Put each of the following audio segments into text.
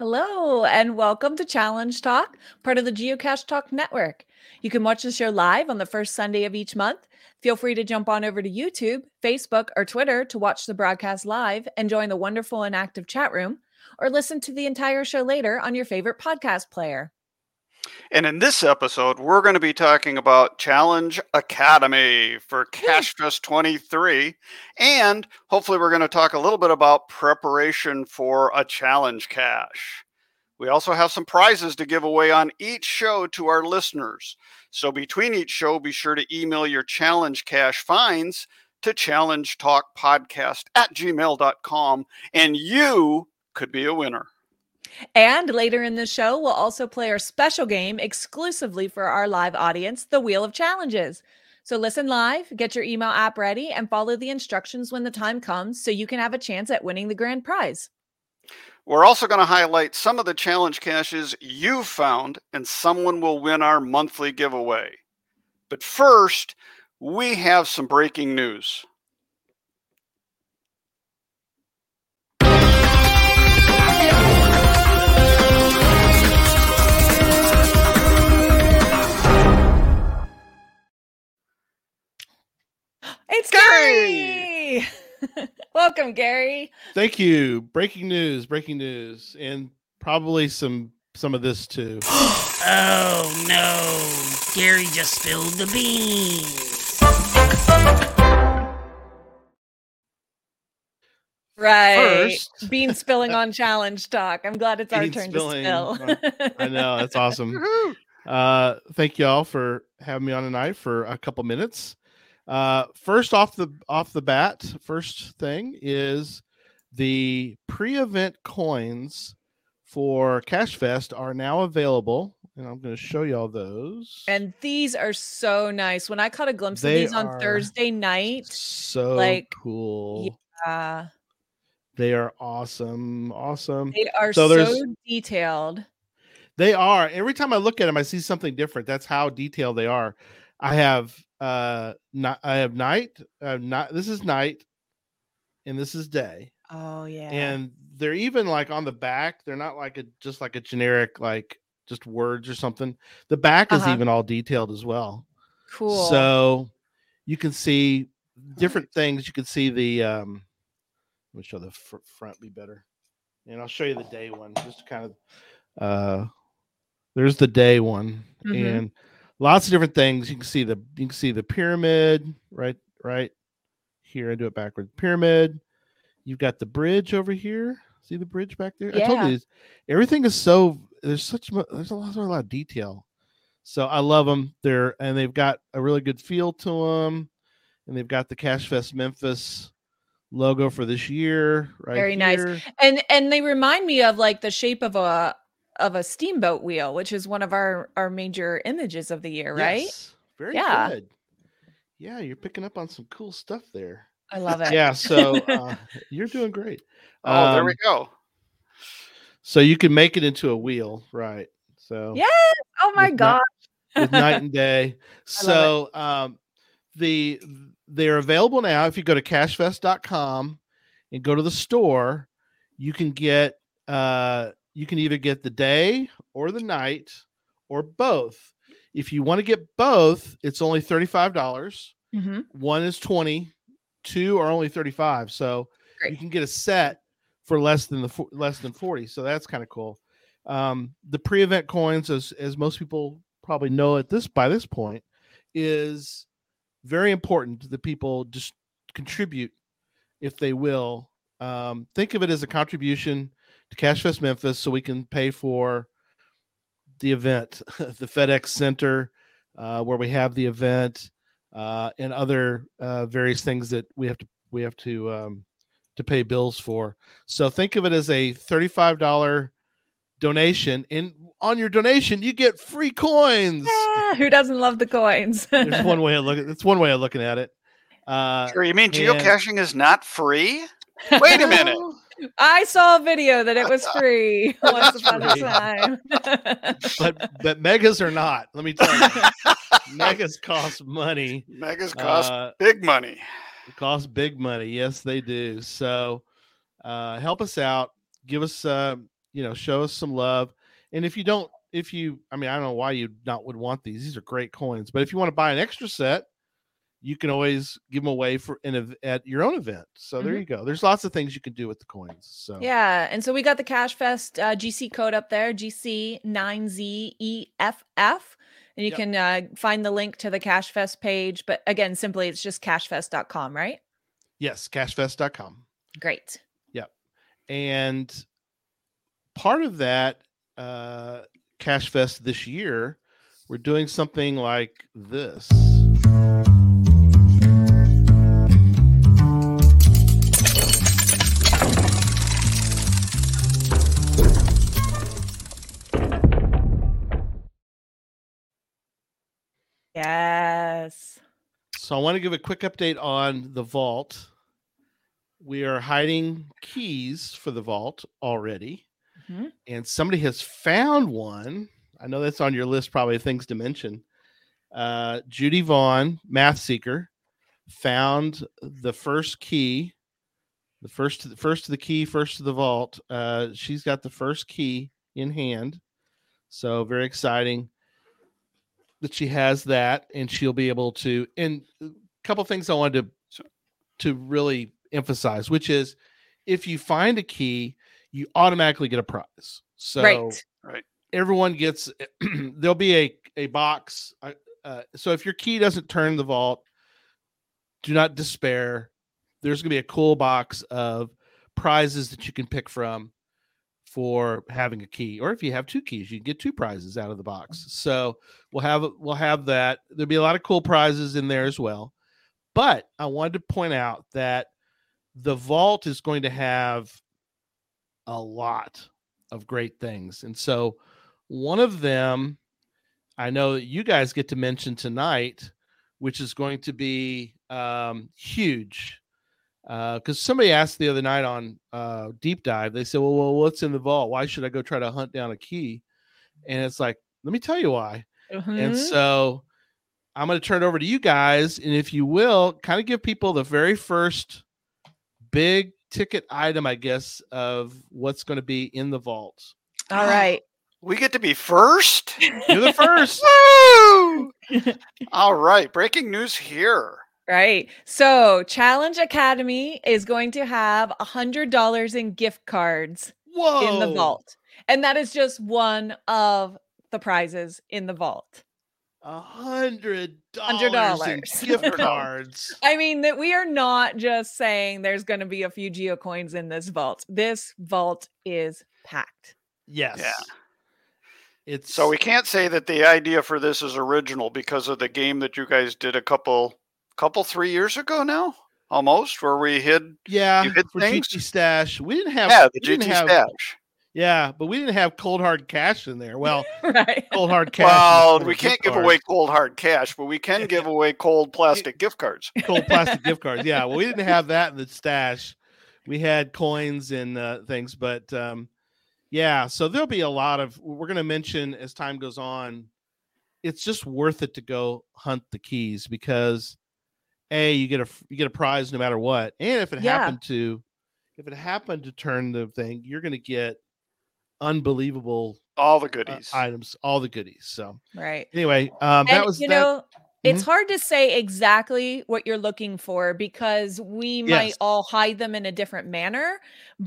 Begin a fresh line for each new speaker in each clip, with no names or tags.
Hello, and welcome to Challenge Talk, part of the Geocache Talk Network. You can watch the show live on the first Sunday of each month. Feel free to jump on over to YouTube, Facebook, or Twitter to watch the broadcast live and join the wonderful and active chat room, or listen to the entire show later on your favorite podcast player.
And in this episode, we're going to be talking about Challenge Academy for CacheFest 23. And hopefully, we're going to talk a little bit about preparation for a challenge cache. We also have some prizes to give away on each show to our listeners. So, between each show, be sure to email your challenge cache finds to challengetalkpodcast at gmail.com, and you could be a winner.
And later in the show, we'll also play our special game exclusively for our live audience, the Wheel of Challenges. So listen live, get your email app ready, and follow the instructions when the time comes so you can have a chance at winning the grand prize.
We're also going to highlight some of the challenge caches you found, and someone will win our monthly giveaway. But first, we have some breaking news.
It's Gary. Welcome, Gary.
Thank you. Breaking news, breaking news, and probably some some of this too.
oh no, Gary just spilled the beans.
Right. First, bean spilling on challenge talk. I'm glad it's our turn spilling. to
spill. I know, that's awesome. Uh thank y'all for having me on tonight for a couple minutes. Uh, first off the off the bat, first thing is the pre-event coins for Cache Fest are now available, and I'm going to show y'all those.
And these are so nice. When I caught a glimpse they of these on Thursday night,
so like cool.
Yeah.
They are awesome. Awesome.
They are so, so detailed.
They are. Every time I look at them, I see something different. That's how detailed they are. I have uh not I have night, I have not this is night and this is day.
Oh yeah.
And they're even like on the back, they're not like a just like a generic like just words or something. The back is uh-huh. even all detailed as well.
Cool.
So you can see different things. You can see the um let me show the fr- front be better. And I'll show you the day one just kind of uh there's the day one mm-hmm. and lots of different things. You can see the you can see the pyramid right right here. I do it backward. Pyramid. You've got the bridge over here. See the bridge back there? Yeah. I told you everything is so there's such there's a lot, a lot of detail. So I love them. They're and they've got a really good feel to them, and they've got the Cache Fest Memphis logo for this year. Right
Very
here.
nice. And and they remind me of like the shape of a of a steamboat wheel, which is one of our our major images of the year, right? Yes.
Very yeah. good. Yeah, you're picking up on some cool stuff there.
I love it.
Yeah, so uh, you're doing great.
Oh, um, there we um, go.
So you can make it into a wheel, right? So
yeah. Oh my god.
Night, with night and day. so um the they're available now. If you go to cachefest.com and go to the store, you can get uh you can either get the day or the night or both. If you want to get both, it's only 35. dollars mm hmm One is 20, two are only 35. So Great. you can get a set for less than the less than 40 so that's kind of cool um, the pre-event coins as as most people probably know at this by this point is very important that people just contribute if they will um, think of it as a contribution to cache fest memphis so we can pay for the event the fedex center uh, where we have the event uh, and other uh, various things that we have to we have to um, to pay bills for. So think of it as a thirty-five dollar donation, and on your donation you get free coins.
Ah, who doesn't love the coins?
There's one way of looking. That's one way of looking at it. Uh,
Sure, you mean
and-
geocaching is not free? Wait a minute.
I saw a video that it was free once upon a time.
but but megas are not. Let me tell you, megas cost money.
Megas cost
Uh,
big money.
cost big money. Yes, they do. So uh, help us out. Give us, uh, you know, show us some love. And if you don't, if you, I mean, I don't know why you not would want these. These are great coins. But if you want to buy an extra set, you can always give them away for in a, at your own event. So there
Mhm.
you go. There's lots of things you can do with the coins. So
yeah, and so we got the Cache Fest uh, GC code up there, GC9ZEFF. And you
Yep.
can uh, find the link to the Cache Fest page. But again, simply it's just cachefest.com, right?
yes, cachefest.com.
Great.
Yep, and part of that uh, Cache Fest this year, we're doing something like this.
Yes.
So I want to give a quick update on the vault. We are hiding keys for the vault already,
Mhm.
and somebody has found one. I know that's on your list, probably of things to mention. Uh, Judy Vaughn, Math Seeker, found the first key, the first, the first to the key, first to the vault. Uh, she's got the first key in hand, so very exciting that she has that and she'll be able to and a couple things i wanted to to really emphasize which is if you find a key you automatically get a prize. So
right.
everyone gets there'll be a a box uh, uh, so if your key doesn't turn the vault do not despair. There's going to be a cool box of prizes that you can pick from for having a key or if you have two keys you can get two prizes out of the box. So we'll have we'll have that. There'll be a lot of cool prizes in there as well. But i wanted to point out that the vault is going to have a lot of great things. And so one of them i know that you guys get to mention tonight which is going to be um, huge because somebody asked the other night on uh, deep dive they said well, well what's in the vault why should i go try to hunt down a key and it's like let me tell you why and
Mhm.
so i'm going to turn it over to you guys and if you will kind of give people the very first big ticket item i guess of what's going to be in the vault
All right.
We get to be first.
you're the first
Woo! All right, breaking news here.
Right. So Challenge Academy is going to have a hundred dollars in gift cards
whoa
in the vault. And that is just one of the prizes in the vault.
a hundred
Hundred
dollars in gift cards
I mean that we are not just saying there's going to be a few geocoins in this vault. This vault is packed.
yes it's
So we can't say that the idea for this is original because of the game that you guys did a couple, couple three years ago now, almost, where we hid.
yeah
you hid
for
things?
GT stash we didn't have
Yeah, the
we didn't
GT
have-
stash.
yeah but we didn't have cold hard cash in there well
right.
cold hard cash
Well, we can't give
cards.
away cold hard cash, but we can give away cold plastic gift cards.
cold plastic gift cards. Yeah, well, we didn't have that in the stash. We had coins and uh, things, but um, yeah. So there'll be a lot of. We're going to mention as time goes on. It's just worth it to go hunt the keys because, a you get a you get a prize no matter what, and if it
Yeah.
happened to, if it happened to turn the thing, you're going to get unbelievable
All the
uh,
goodies.
items, all the goodies. So
Right.
anyway, um, that was
you
that.
know it's hard to say exactly what you're looking for because we might all hide them in a different manner.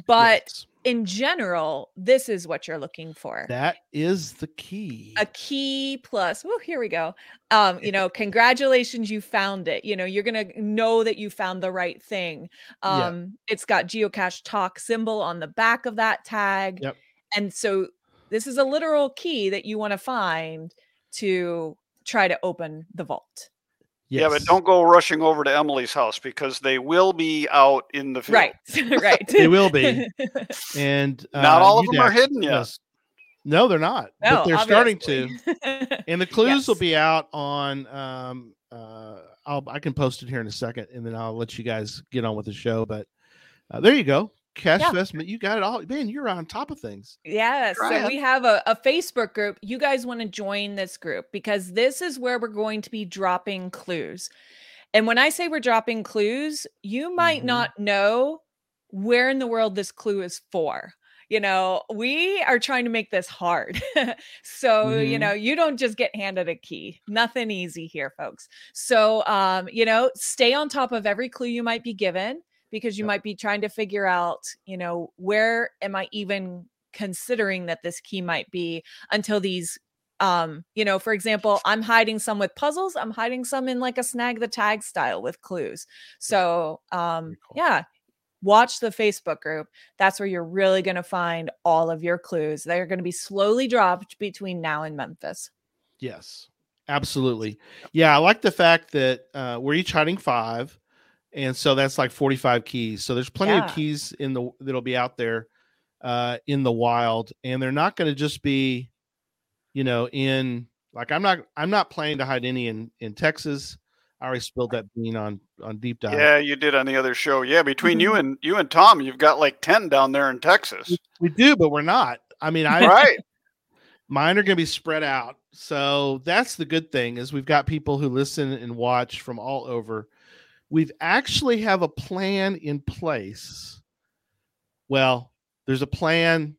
But
Yes.
in general, this is what you're looking for.
that is the key.
a key plus. Oh, here we go. Um, you know, congratulations, you found it. You know, you're gonna know that you found the right thing.
Yeah.
Um, it's got geocache talk symbol on the back of that tag.
Yep.
And so this is a literal key that you want to find to try to open the vault.
Yeah, but don't go rushing over to Emily's house because they will be out in the field.
Right. right.
They will be. and
Not
uh,
all of them are hidden yet.
must- No, they're not.
No,
but they're starting to. And the clues will be out on. Um, uh, I'll I can post it here in a second, and then I'll let you guys get on with the show. But uh, there you go, Cache
Yeah.
Fest. You got it all, man. You're on top of things.
Yeah.
Try
So
it.
we have a, a Facebook group. You guys want to join this group because this is where we're going to be dropping clues. And when I say we're dropping clues, you might
Mhm.
not know where in the world this clue is for. You know, we are trying to make this hard. so, you
Mhm.
know, you don't just get handed a key. Nothing easy here, folks. So, um, you know, stay on top of every clue you might be given because you
Yep.
might be trying to figure out, you know, where am I even considering that this key might be until these um you know for example i'm hiding some with puzzles i'm hiding some in like a snag the tag style with clues so um
cool.
yeah watch the facebook group that's where you're really going to find all of your clues they're going to be slowly dropped between now and memphis
Yes, absolutely. Yeah, I like the fact that uh, we're each hiding five, and so that's like 45 keys. So there's plenty
Yeah.
of keys in the that'll be out there uh, in the wild, and they're not going to just be, you know, in like I'm not I'm not planning to hide any in in Texas. I already spilled that bean on on deep dive.
Yeah, you did on the other show. Yeah, between you and you and Tom, you've got like ten down there in Texas.
We do, but we're not. I mean, I
right.
mine are going to be spread out so that's the good thing is we've got people who listen and watch from all over we've actually have a plan in place. Well there's a plan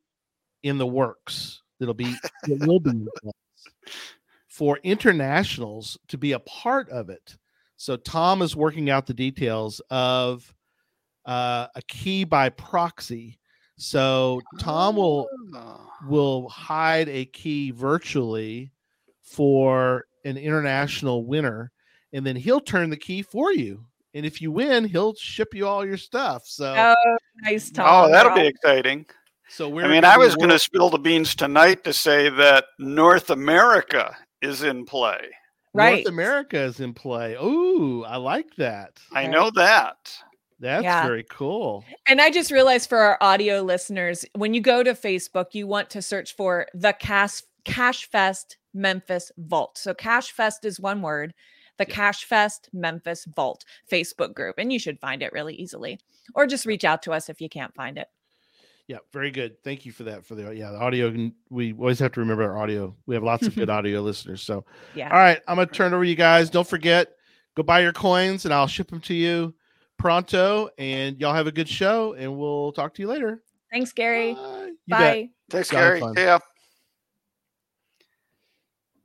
in the works that'll be that will be for internationals to be a part of it. So tom is working out the details of uh, a key by proxy. So tom will
Oh.
will hide a key virtually for an international winner and then he'll turn the key for you and if you win he'll ship you all your stuff so
oh nice tom
Oh, that'll be exciting.
so we're
I mean, I was going to spill the beans tonight to say that North America is in play.
right
north america is in play Ooh, i like that
I
Right.
know that.
that's
Yeah.
very cool
And I just realized for our audio listeners, when you go to Facebook, you want to search for the Cache Cache Fest Memphis Vault. So Cache Fest is one word, the
Yeah.
Cache Fest Memphis Vault Facebook group, and you should find it really easily. Or just reach out to us if you can't find it.
yeah very good thank you for that for the yeah the audio can- we always have to remember our audio we have lots of good audio listeners so
Yeah.
All right, I'm gonna turn over you guys. Don't forget, go buy your coins, and I'll ship them to you pronto. And y'all have a good show, and we'll talk to you later.
Thanks, Gary.
Bye.
Bye.
Thanks, Gary. Yeah.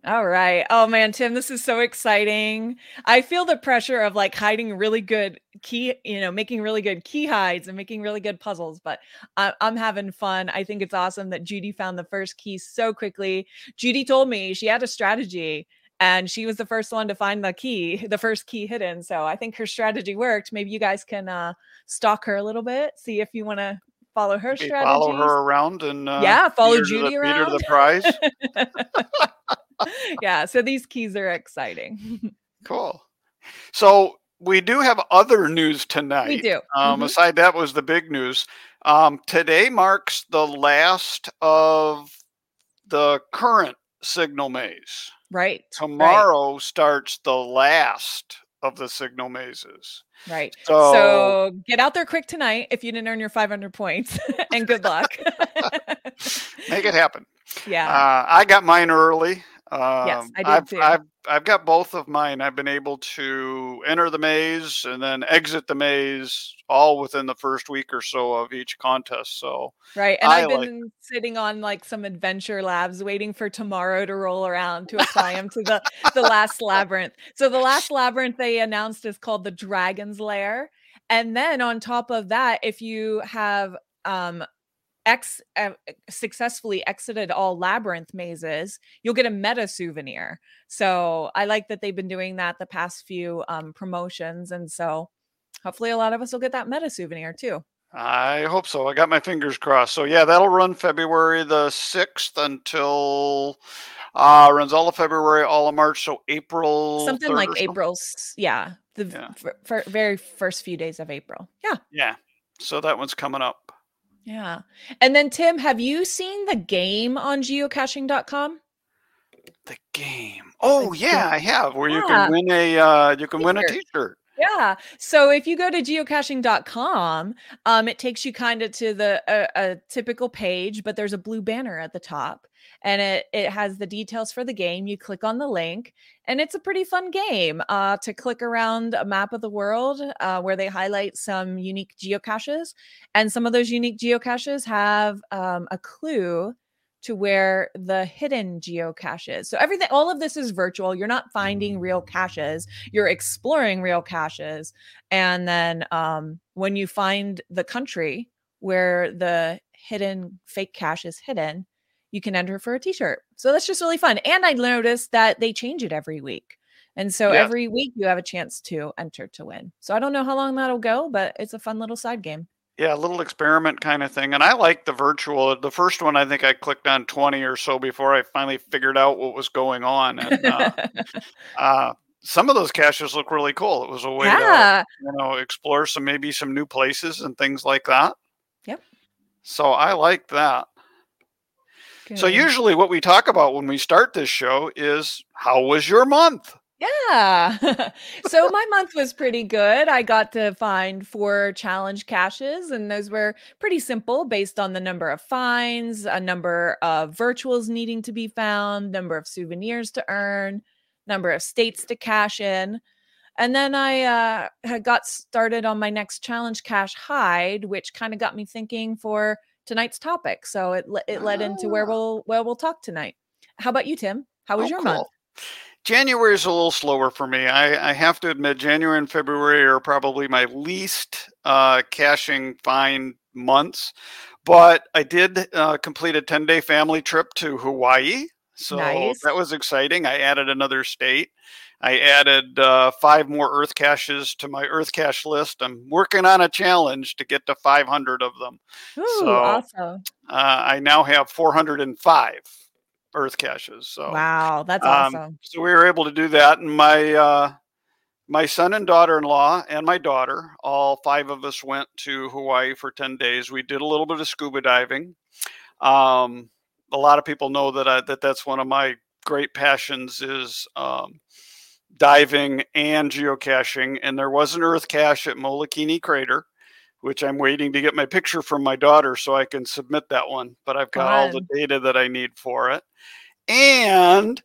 All right. Oh man, Tim, this is so exciting. I feel the pressure of like hiding really good key, you know, making really good key hides and making really good puzzles, but I- I'm having fun. I think it's awesome that Judy found the first key so quickly. Judy told me she had a strategy and she was the first one to find the key, the first key hidden. So I think her strategy worked. Maybe you guys can uh stalk her a little bit, see if you want to follow her strategy.
follow her around and uh,
Yeah, follow
to the-
Judy
beat her to
around.
the prize.
yeah, so these keys are exciting.
Cool. So we do have other news tonight.
we do.
Um,
Mhm.
Aside that was the big news. Um, today marks the last of the current signal maze.
Right.
Tomorrow starts the last of the signal mazes.
Right.
So,
So get out there quick tonight if you didn't earn your 500 points and good luck.
make it happen.
yeah.
Uh, I got mine early. Um,
I did
I've,
too.
I've I've got both of mine. I've been able to enter the maze and then exit the maze all within the first week or so of each contest. So
Right. And
I
I've
like
been sitting on like some adventure labs waiting for tomorrow to roll around to apply them to the the last labyrinth. So the last labyrinth they announced is called the Dragon's Lair. And then on top of that, if you have um ex uh, successfully exited all labyrinth mazes, you'll get a meta souvenir. So I like that they've been doing that the past few um promotions. And so hopefully a lot of us will get that meta souvenir too.
I hope so. I got my fingers crossed. So yeah, that'll run February the sixth until uh runs all of February, all of March. So April
something
3rd
like
or so.
April's, yeah, the
Yeah.
f- f- very first few days of April. Yeah,
Yeah. So that one's coming up.
Yeah. And then Tim, have you seen the game on geocaching.com?
The game. Oh yeah,
game.
I have. Where you can win a uh you can win a
T-shirt.
t-shirt.
Yeah. So if you go to geocaching.com, um, it takes you kind of to the a, a typical page, but there's a blue banner at the top, and it it has the details for the game. You click on the link, and it's a pretty fun game uh, to click around a map of the world uh, where they highlight some unique geocaches, and some of those unique geocaches have um, a clue to where the hidden geocache is. So everything, all of this is virtual. You're not finding real caches you're exploring real caches and then um, when you find the country where the hidden fake cache is hidden you can enter for a t-shirt so that's just really fun and i noticed that they change it every week and so
Yes.
every week you have a chance to enter to win so i don't know how long that'll go but it's a fun little side game
Yeah, a little experiment kind of thing. And I like the virtual. The first one I think I clicked on 20 or so before I finally figured out what was going on. And uh, uh some of those caches look really cool. It was a way to you know explore some maybe some new places and things like that.
Yep.
So I like that. So usually what we talk about when we start this show is how was your month?
Yeah. so my month was pretty good. I got to find four challenge caches, and those were pretty simple based on the number of finds, a number of virtuals needing to be found, number of souvenirs to earn, number of states to cache in. And then I uh, had got started on my next challenge cache hide, which kind of got me thinking for tonight's topic. So it it led into where
Ah.
we'll where we'll talk tonight. How about you, Tim? How was
Oh,
your
cool.
month?
January is a little slower for me. I, I have to admit, January and February are probably my least uh, caching find months. But I did uh, complete a 10 day family trip to Hawaii. So
Nice.
that was exciting. I added another state. I added uh, five more Earth caches to my Earth cache list. I'm working on a challenge to get to 500 of them.
Ooh,
So,
awesome.
Uh, I now have 405 Earth caches. So
Wow, that's
um,
awesome.
so we were able to do that, and my uh, my son and daughter-in-law and my daughter, all five of us went to Hawaii for ten days. We did a little bit of scuba diving. Um, a lot of people know that I, that that's one of my great passions is um, diving and geocaching. And there was an Earth cache at Molokini Crater, which I'm waiting to get my picture from my daughter so I can submit that one. But I've got all the data that I need for it. And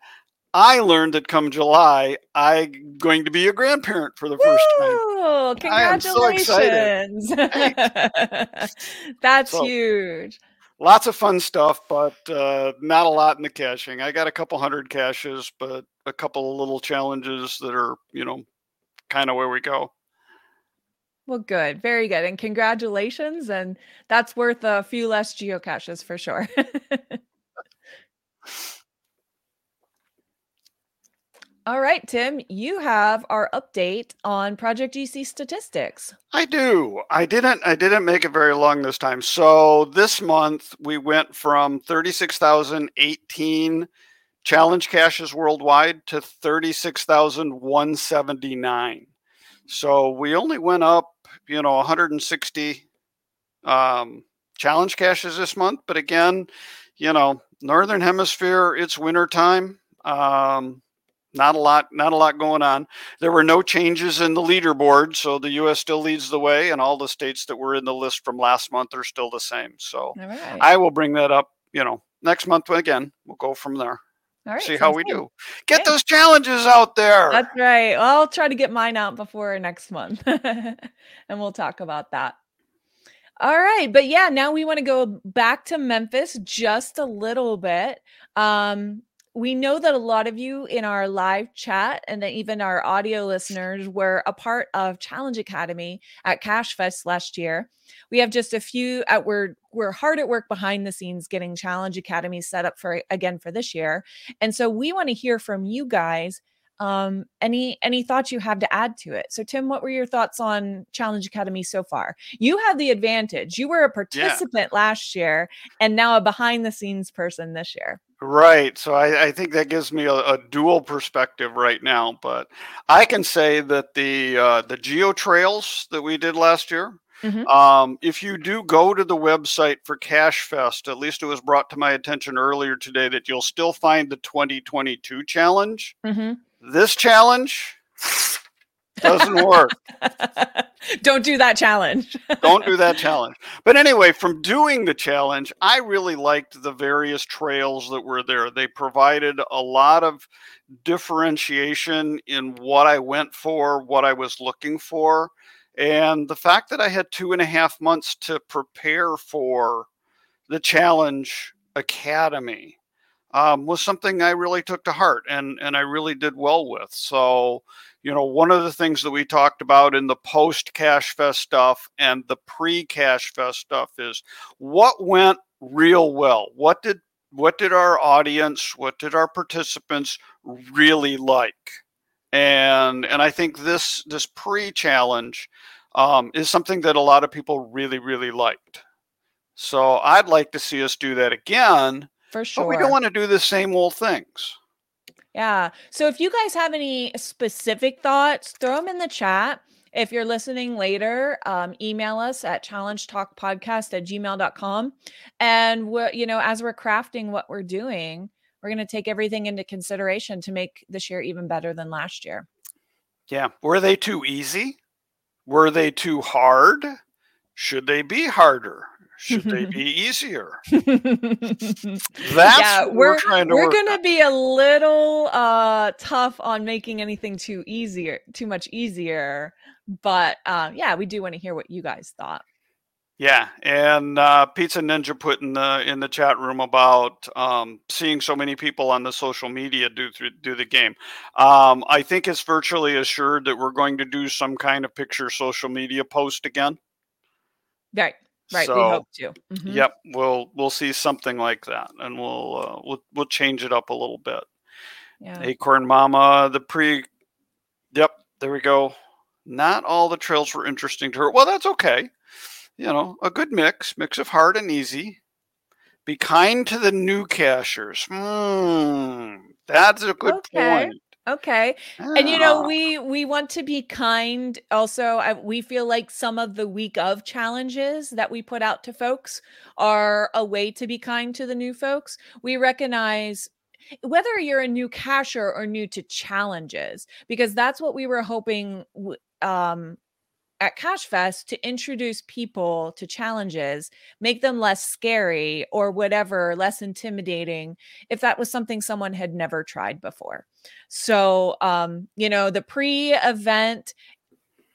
I learned that come July, I'm going to be a grandparent for the first time.
Woo!
I am so excited.
Congratulations. That's
So-
huge.
Lots of fun stuff, but uh, not a lot in the caching. I got a couple hundred caches, but a couple of little challenges that are, you know, kind of where we go.
Well, good. Very good. And congratulations. And that's worth a few less geocaches for sure. All right, Tim, you have our update on Project GC statistics.
I do. I didn't I didn't make it very long this time. So this month we went from 36,018 challenge caches worldwide to 36,179. So we only went up, you know, 160 um, challenge caches this month, but again, you know, northern hemisphere it's winter time. Um not a lot not a lot going on there were no changes in the leaderboard, so the U.S. still leads the way, and all the states that were in the list from last month are still the same. So
right.
I will bring that up, you know, next month again. We'll go from there.
All right.
See how we
good.
do. Get
Okay.
those challenges out there.
That's right. Well, I'll try to get mine out before next month and we'll talk about that. All right. But yeah, now we want to go back to Memphis just a little bit. Um, we know that a lot of you in our live chat and then even our audio listeners were a part of Challenge Academy at Cache Fest last year. We have just a few at we're we're hard at work behind the scenes getting Challenge Academy set up for again for this year. And so we want to hear from you guys um any any thoughts you have to add to it so tim what were your thoughts on challenge academy so far you have the advantage you were a participant last year and now a behind the scenes person this year
Right. So I, I think that gives me a, a dual perspective right now. But I can say that the uh, the geo trails that we did last year,
Mhm.
um, if you do go to the website for Cache Fest, at least it was brought to my attention earlier today that you'll still find the 2022 challenge.
Mhm.
This challenge doesn't work.
don't do that challenge
Don't do that challenge. But anyway, from doing the challenge, I really liked the various trails that were there. They provided a lot of differentiation in what I went for, what I was looking for. And the fact that I had two and a half months to prepare for the Challenge Academy um, was something I really took to heart and, and I really did well with. So, you know, one of the things that we talked about in the post Cache Fest stuff and the pre Cache Fest stuff is what went real well. What did what did our audience, what did our participants really like? And and I think this this pre challenge um, is something that a lot of people really really liked. So I'd like to see us do that again,
for sure
but we don't want to do the same old things.
Yeah. So if you guys have any specific thoughts, throw them in the chat. If you're listening later, um, email us at challengetalkpodcast at gmail.com. And we're, you know, as we're crafting what we're doing, we're going to take everything into consideration to make this year even better than last year.
Yeah. Were they too easy? Were they too hard? Should they be harder? Should they be easier? That's
Yeah,
what we're,
we're-
trying to
We're gonna be a little uh tough on making anything too easier, too much easier. But uh, yeah, we do want to hear what you guys thought.
Yeah, and uh, Pizza Ninja put in the in the chat room about um, seeing so many people on the social media do through, do the game. Um, I think it's virtually assured that we're going to do some kind of picture social media post again.
Right, right. we hope to. Mhm.
Yep, we'll we'll see something like that, and we'll uh, we'll we'll change it up a little bit.
Yeah.
Acorn Mama, the pre. Yep, there we go. Not all the trails were interesting to her. Well, that's okay. You know, a good mix, mix of hard and easy. Be kind to the new cachers. Hmm, that's a good
Okay.
point.
Okay. And you know, we we want to be kind. Also, I, we feel like some of the week of challenges that we put out to folks are a way to be kind to the new folks. We recognize whether you're a new cacher or new to challenges, because that's what we were hoping um, at Cache Fest to introduce people to challenges, make them less scary or whatever, less intimidating, if that was something someone had never tried before. So, um, you know, the pre-event,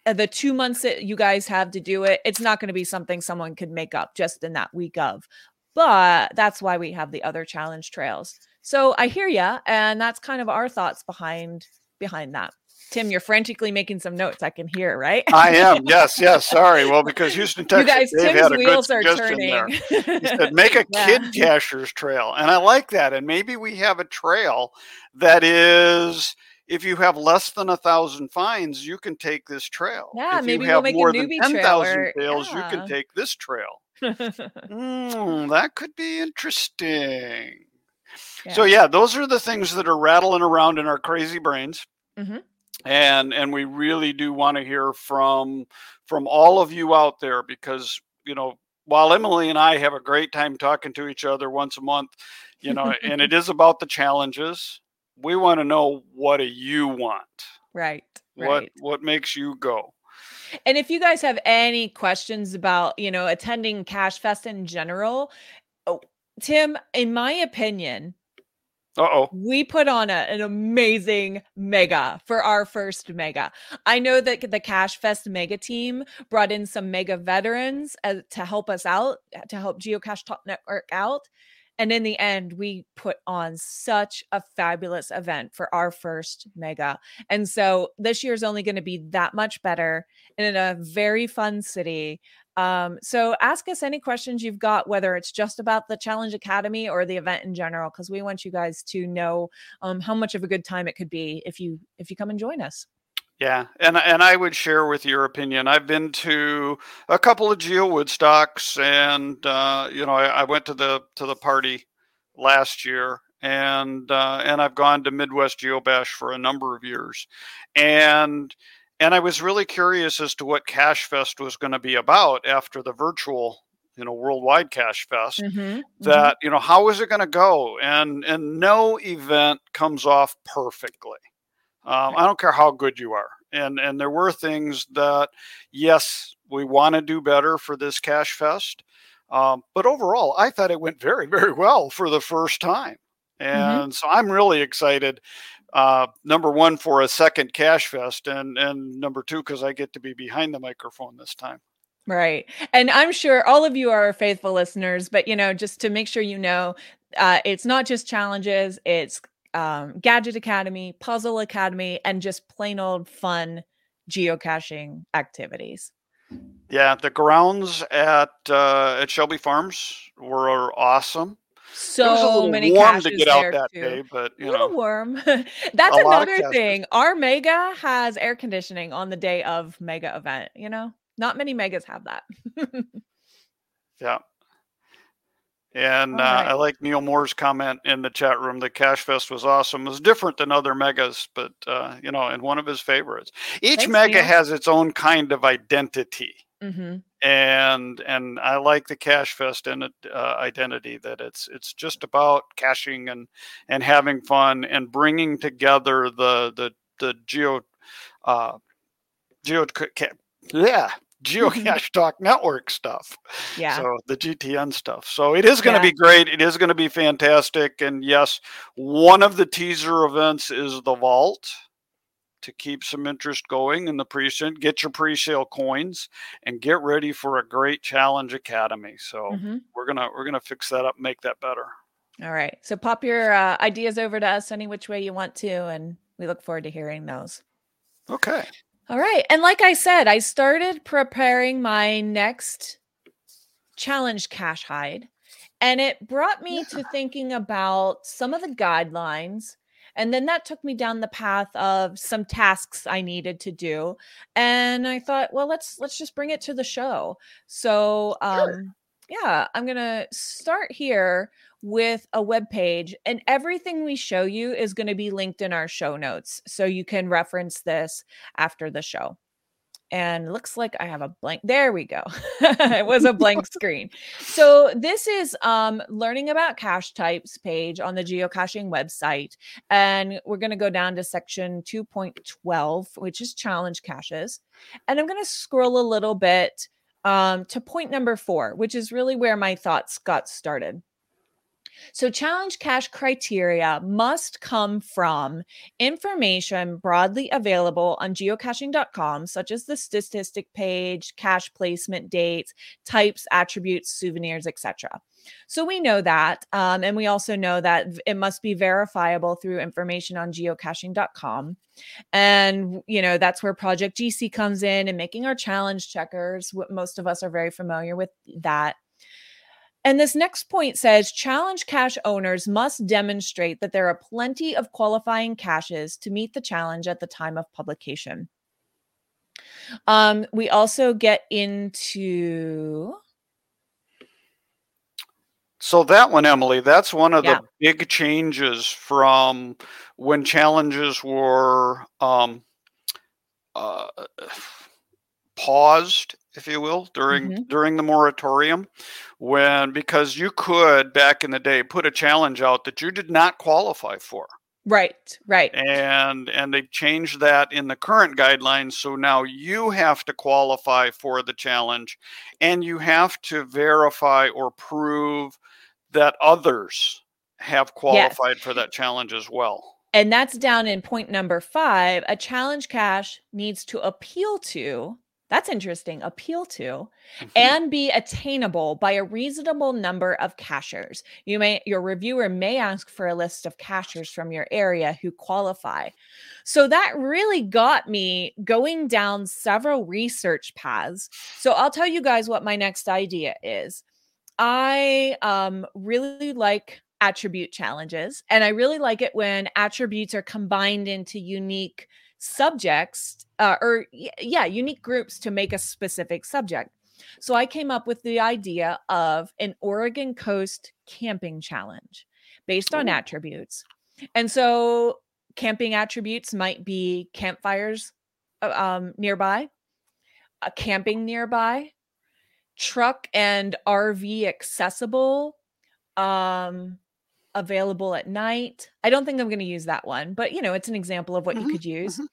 uh, the two months that you guys have to do it, it's not going to be something someone could make up just in that week of. But that's why we have the other challenge trails. So I hear ya, and that's kind of our thoughts behind behind that. Tim, you're frantically making some notes. I can hear, right?
I am. Yes, yes. Sorry. Well, because Houston, Texas, you
guys,
Dave
Tim's
had a good
are turning.
there. He said, make a
Yeah.
kid cacher's trail. And I like that. And maybe we have a trail that is, if you have less than a thousand fines, you can take this trail.
Yeah,
if
maybe
you
we'll make a
more than 10,000
or-
fails, you
yeah.
can take this trail. Mm, that could be interesting. So yeah, those are the things that are rattling around in our crazy brains.
Mhm.
And and we really do want to hear from from all of you out there because, you know, while Emily and I have a great time talking to each other once a month, you know, and it is about the challenges, we want to know what do you want?
right,
What
right.
what makes you go?
And if you guys have any questions about, you know, attending Cache Fest in general, oh, Tim, in my opinion,
Uh-oh.
We put on a, an amazing mega for our first mega. I know that the Cache Fest mega team brought in some mega veterans uh, to help us out, to help Geocache Talk Network out. And in the end, we put on such a fabulous event for our first mega. And so this year is only going to be that much better in a very fun city. Um, so ask us any questions you've got, whether it's just about the Challenge Academy or the event in general, because we want you guys to know um, how much of a good time it could be if you if you come and join us.
Yeah, and and I would share with your opinion. I've been to a couple of Geo Woodstocks, and uh, you know, I, I, went to the to the party last year, and uh, and I've gone to Midwest Geobash for a number of years, and and I was really curious as to what Cache Fest was going to be about after the virtual, you know, worldwide Cache Fest. Mm-hmm, that mm-hmm. you know, how is it going to go? And and no event comes off perfectly. Um, I don't care how good you are. And and there were things that, yes, we want to do better for this Cache Fest. Um, but overall, I thought it went very, very well for the first time. Mm-hmm. And mm-hmm. so I'm really excited uh, number one for a second cache fest and and number two because i get to be behind the microphone this time.
Right. And i'm sure all of you are faithful listeners but you know just to make sure you know uh, it's not just challenges it's um, gadget academy puzzle academy and just plain old fun geocaching activities.
Yeah the grounds at uh, at shelby farms were awesome
so many
warm to get out
that
too. day, but you know,
warm. That's another thing. Our mega has air conditioning on the day of mega event. You know, not many megas have that.
yeah. And uh, right. I like Neil Moore's comment in the chat room. The Cache Fest was awesome. It was different than other megas, but uh, you know, and one of his favorites. Each Thanks, mega Neil. has its own kind of identity. Mm-hmm. And and I like the Cache Fest in it, uh, identity that it's it's just about caching and and having fun and bringing together the the the geo uh, geo yeah geocache talk network stuff.
Yeah.
So the gtn stuff. So it is going to yeah. be great. It is going to be fantastic. And yes one of the teaser events is the vault to keep some interest going in the pre-sale. Get your pre-sale coins and get ready for a great challenge academy. So mm-hmm. we're gonna we're gonna fix that up, make that better.
All right. So pop your uh, ideas over to us any which way you want to, and we look forward to hearing those.
Okay.
All right. And like I said, I started preparing my next challenge cache hide. And it brought me yeah. to thinking about some of the guidelines and then that took me down the path of some tasks I needed to do. And I thought, well, let's let's just bring it to the show. So um sure. yeah, I'm going to start here with a web page and everything we show you is going to be linked in our show notes so you can reference this after the show and looks like I have a blank. There we go. it was a blank screen. So this is um, learning about cache types page on the geocaching website. And we're going to go down to section 2.12, which is challenge caches. And I'm going to scroll a little bit um, to point number four, which is really where my thoughts got started. So, challenge cache criteria must come from information broadly available on geocaching.com, such as the statistic page, cache placement dates, types, attributes, souvenirs, etc. So we know that. Um, and we also know that it must be verifiable through information on geocaching.com. And, you know, that's where Project GC comes in and making our challenge checkers. What most of us are very familiar with that. And this next point says challenge cache owners must demonstrate that there are plenty of qualifying caches to meet the challenge at the time of publication. Um, we also get into.
So that one, Emily, that's one of yeah. the big changes from when challenges were um, uh, paused if you will, during mm-hmm. during the moratorium, when because you could back in the day put a challenge out that you did not qualify for.
Right, right.
And and they've changed that in the current guidelines. So now you have to qualify for the challenge and you have to verify or prove that others have qualified yes. for that challenge as well.
And that's down in point number five. A challenge cache needs to appeal to that's interesting. Appeal to mm-hmm. and be attainable by a reasonable number of cachers. You may your reviewer may ask for a list of cachers from your area who qualify. So that really got me going down several research paths. So I'll tell you guys what my next idea is. I um, really like attribute challenges, and I really like it when attributes are combined into unique subjects uh, or yeah, unique groups to make a specific subject. So I came up with the idea of an Oregon Coast camping challenge based on Ooh. attributes. And so camping attributes might be campfires uh, um, nearby, a camping nearby, truck and RV accessible, um, available at night. I don't think I'm going to use that one, but you know, it's an example of what mm-hmm, you could use. Mm-hmm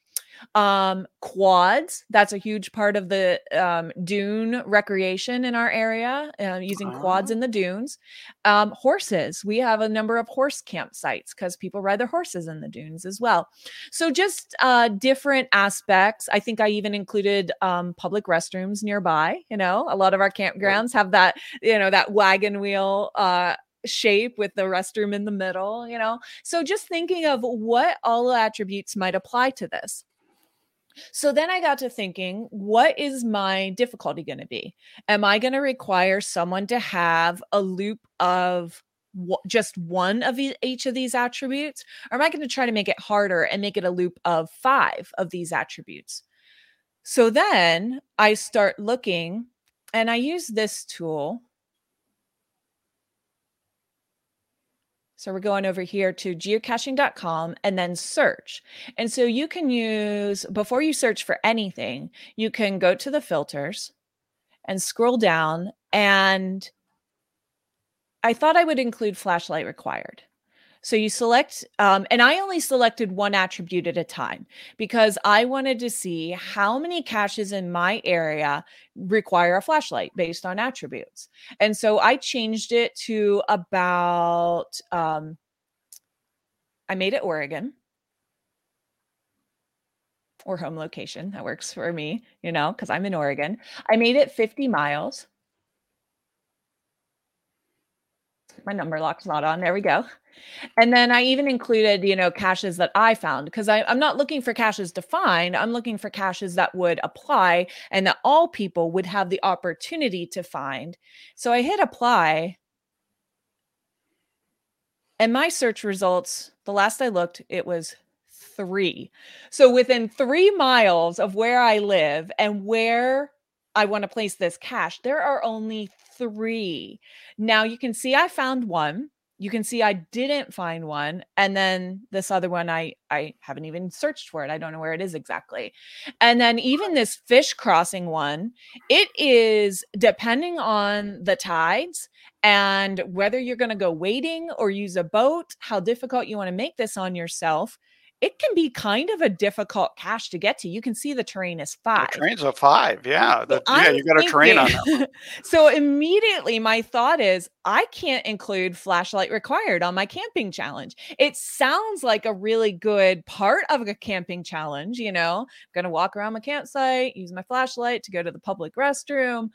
um quads that's a huge part of the um, dune recreation in our area uh, using oh. quads in the dunes um, horses we have a number of horse campsites because people ride their horses in the dunes as well so just uh, different aspects i think i even included um, public restrooms nearby you know a lot of our campgrounds have that you know that wagon wheel uh, shape with the restroom in the middle, you know? So just thinking of what all attributes might apply to this. So then I got to thinking, what is my difficulty going to be? Am I going to require someone to have a loop of just one of each of these attributes? Or am I going to try to make it harder and make it a loop of five of these attributes? So then I start looking and I use this tool So we're going over here to geocaching.com and then search. And so you can use, before you search for anything, you can go to the filters and scroll down. And I thought I would include flashlight required. So you select, um, and I only selected one attribute at a time because I wanted to see how many caches in my area require a flashlight based on attributes. And so I changed it to about, um, I made it Oregon or home location. That works for me, you know, because I'm in Oregon. I made it 50 miles. My number lock's not on. There we go. And then I even included, you know, caches that I found because I'm not looking for caches to find. I'm looking for caches that would apply and that all people would have the opportunity to find. So I hit apply. And my search results, the last I looked, it was three. So within three miles of where I live and where I want to place this cache. there are only three. Now you can see I found one you can see I didn't find one and then this other one I I haven't even searched for it. I don't know where it is exactly. And then even this fish crossing one, it is depending on the tides and whether you're going to go wading or use a boat, how difficult you want to make this on yourself it can be kind of a difficult cache to get to. You can see the terrain is five.
The terrain's a five. Yeah. The, yeah, you got a terrain on that.
so immediately my thought is I can't include flashlight required on my camping challenge. It sounds like a really good part of a camping challenge. You know, I'm going to walk around my campsite, use my flashlight to go to the public restroom.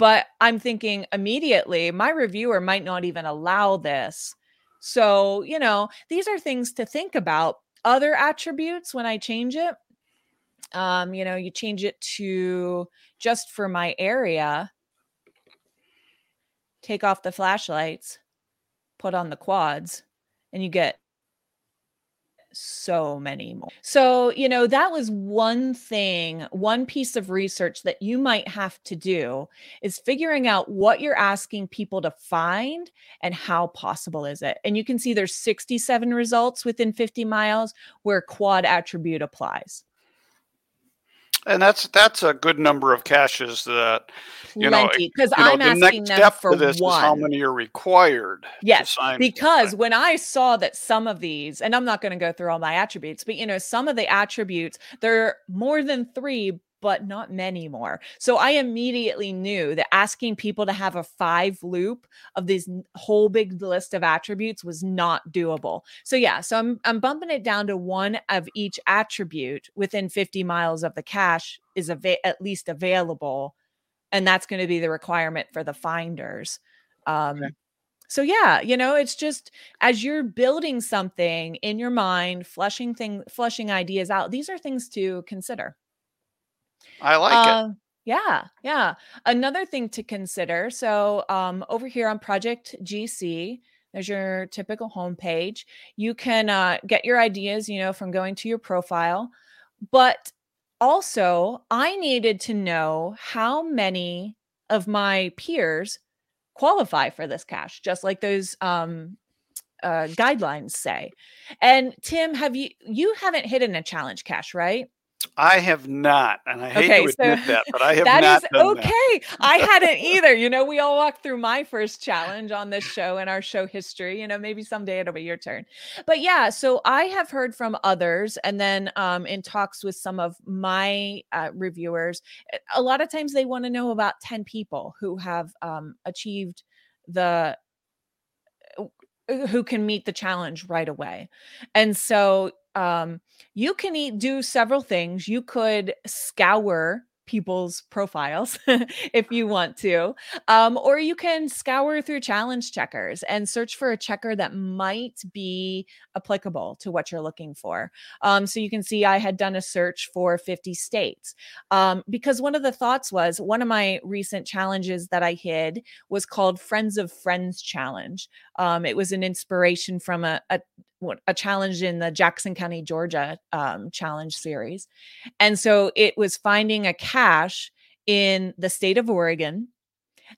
But I'm thinking immediately my reviewer might not even allow this. So, you know, these are things to think about other attributes when I change it. Um, you know, you change it to just for my area, take off the flashlights, put on the quads, and you get so many more. So, you know, that was one thing, one piece of research that you might have to do is figuring out what you're asking people to find and how possible is it. And you can see there's 67 results within 50 miles where quad attribute applies
and that's that's a good number of caches that you Plenty,
know because I'm know, the asking next step for
this
one.
is how many are required.
Yes, because when I saw that some of these, and I'm not going to go through all my attributes, but you know, some of the attributes there are more than three but not many more. So I immediately knew that asking people to have a five loop of this whole big list of attributes was not doable. So yeah, so I'm I'm bumping it down to one of each attribute within 50 miles of the cache is av- at least available and that's going to be the requirement for the finders. Um okay. So yeah, you know, it's just as you're building something in your mind, flushing thing, flushing ideas out. These are things to consider.
I like uh, it.
Yeah, yeah. Another thing to consider. So um, over here on Project GC, there's your typical homepage. You can uh, get your ideas, you know, from going to your profile, but also I needed to know how many of my peers qualify for this cache, just like those um, uh, guidelines say. And Tim, have you you haven't hidden a challenge cache, right?
I have not, and I hate okay, to admit so that, but I have that not.
That is okay. I hadn't either. You know, we all walked through my first challenge on this show in our show history. You know, maybe someday it'll be your turn. But yeah, so I have heard from others, and then um, in talks with some of my uh, reviewers, eh, a lot of times they want to know about ten people who have um, achieved the who can meet the challenge right away. And so um, you can eat, do several things. You could scour people's profiles if you want to. Um, or you can scour through challenge checkers and search for a checker that might be applicable to what you're looking for. Um, so you can see I had done a search for 50 states um, because one of the thoughts was one of my recent challenges that I hid was called Friends of Friends Challenge. Um, it was an inspiration from a, a a challenge in the Jackson County, Georgia um, challenge series. And so it was finding a cache in the state of Oregon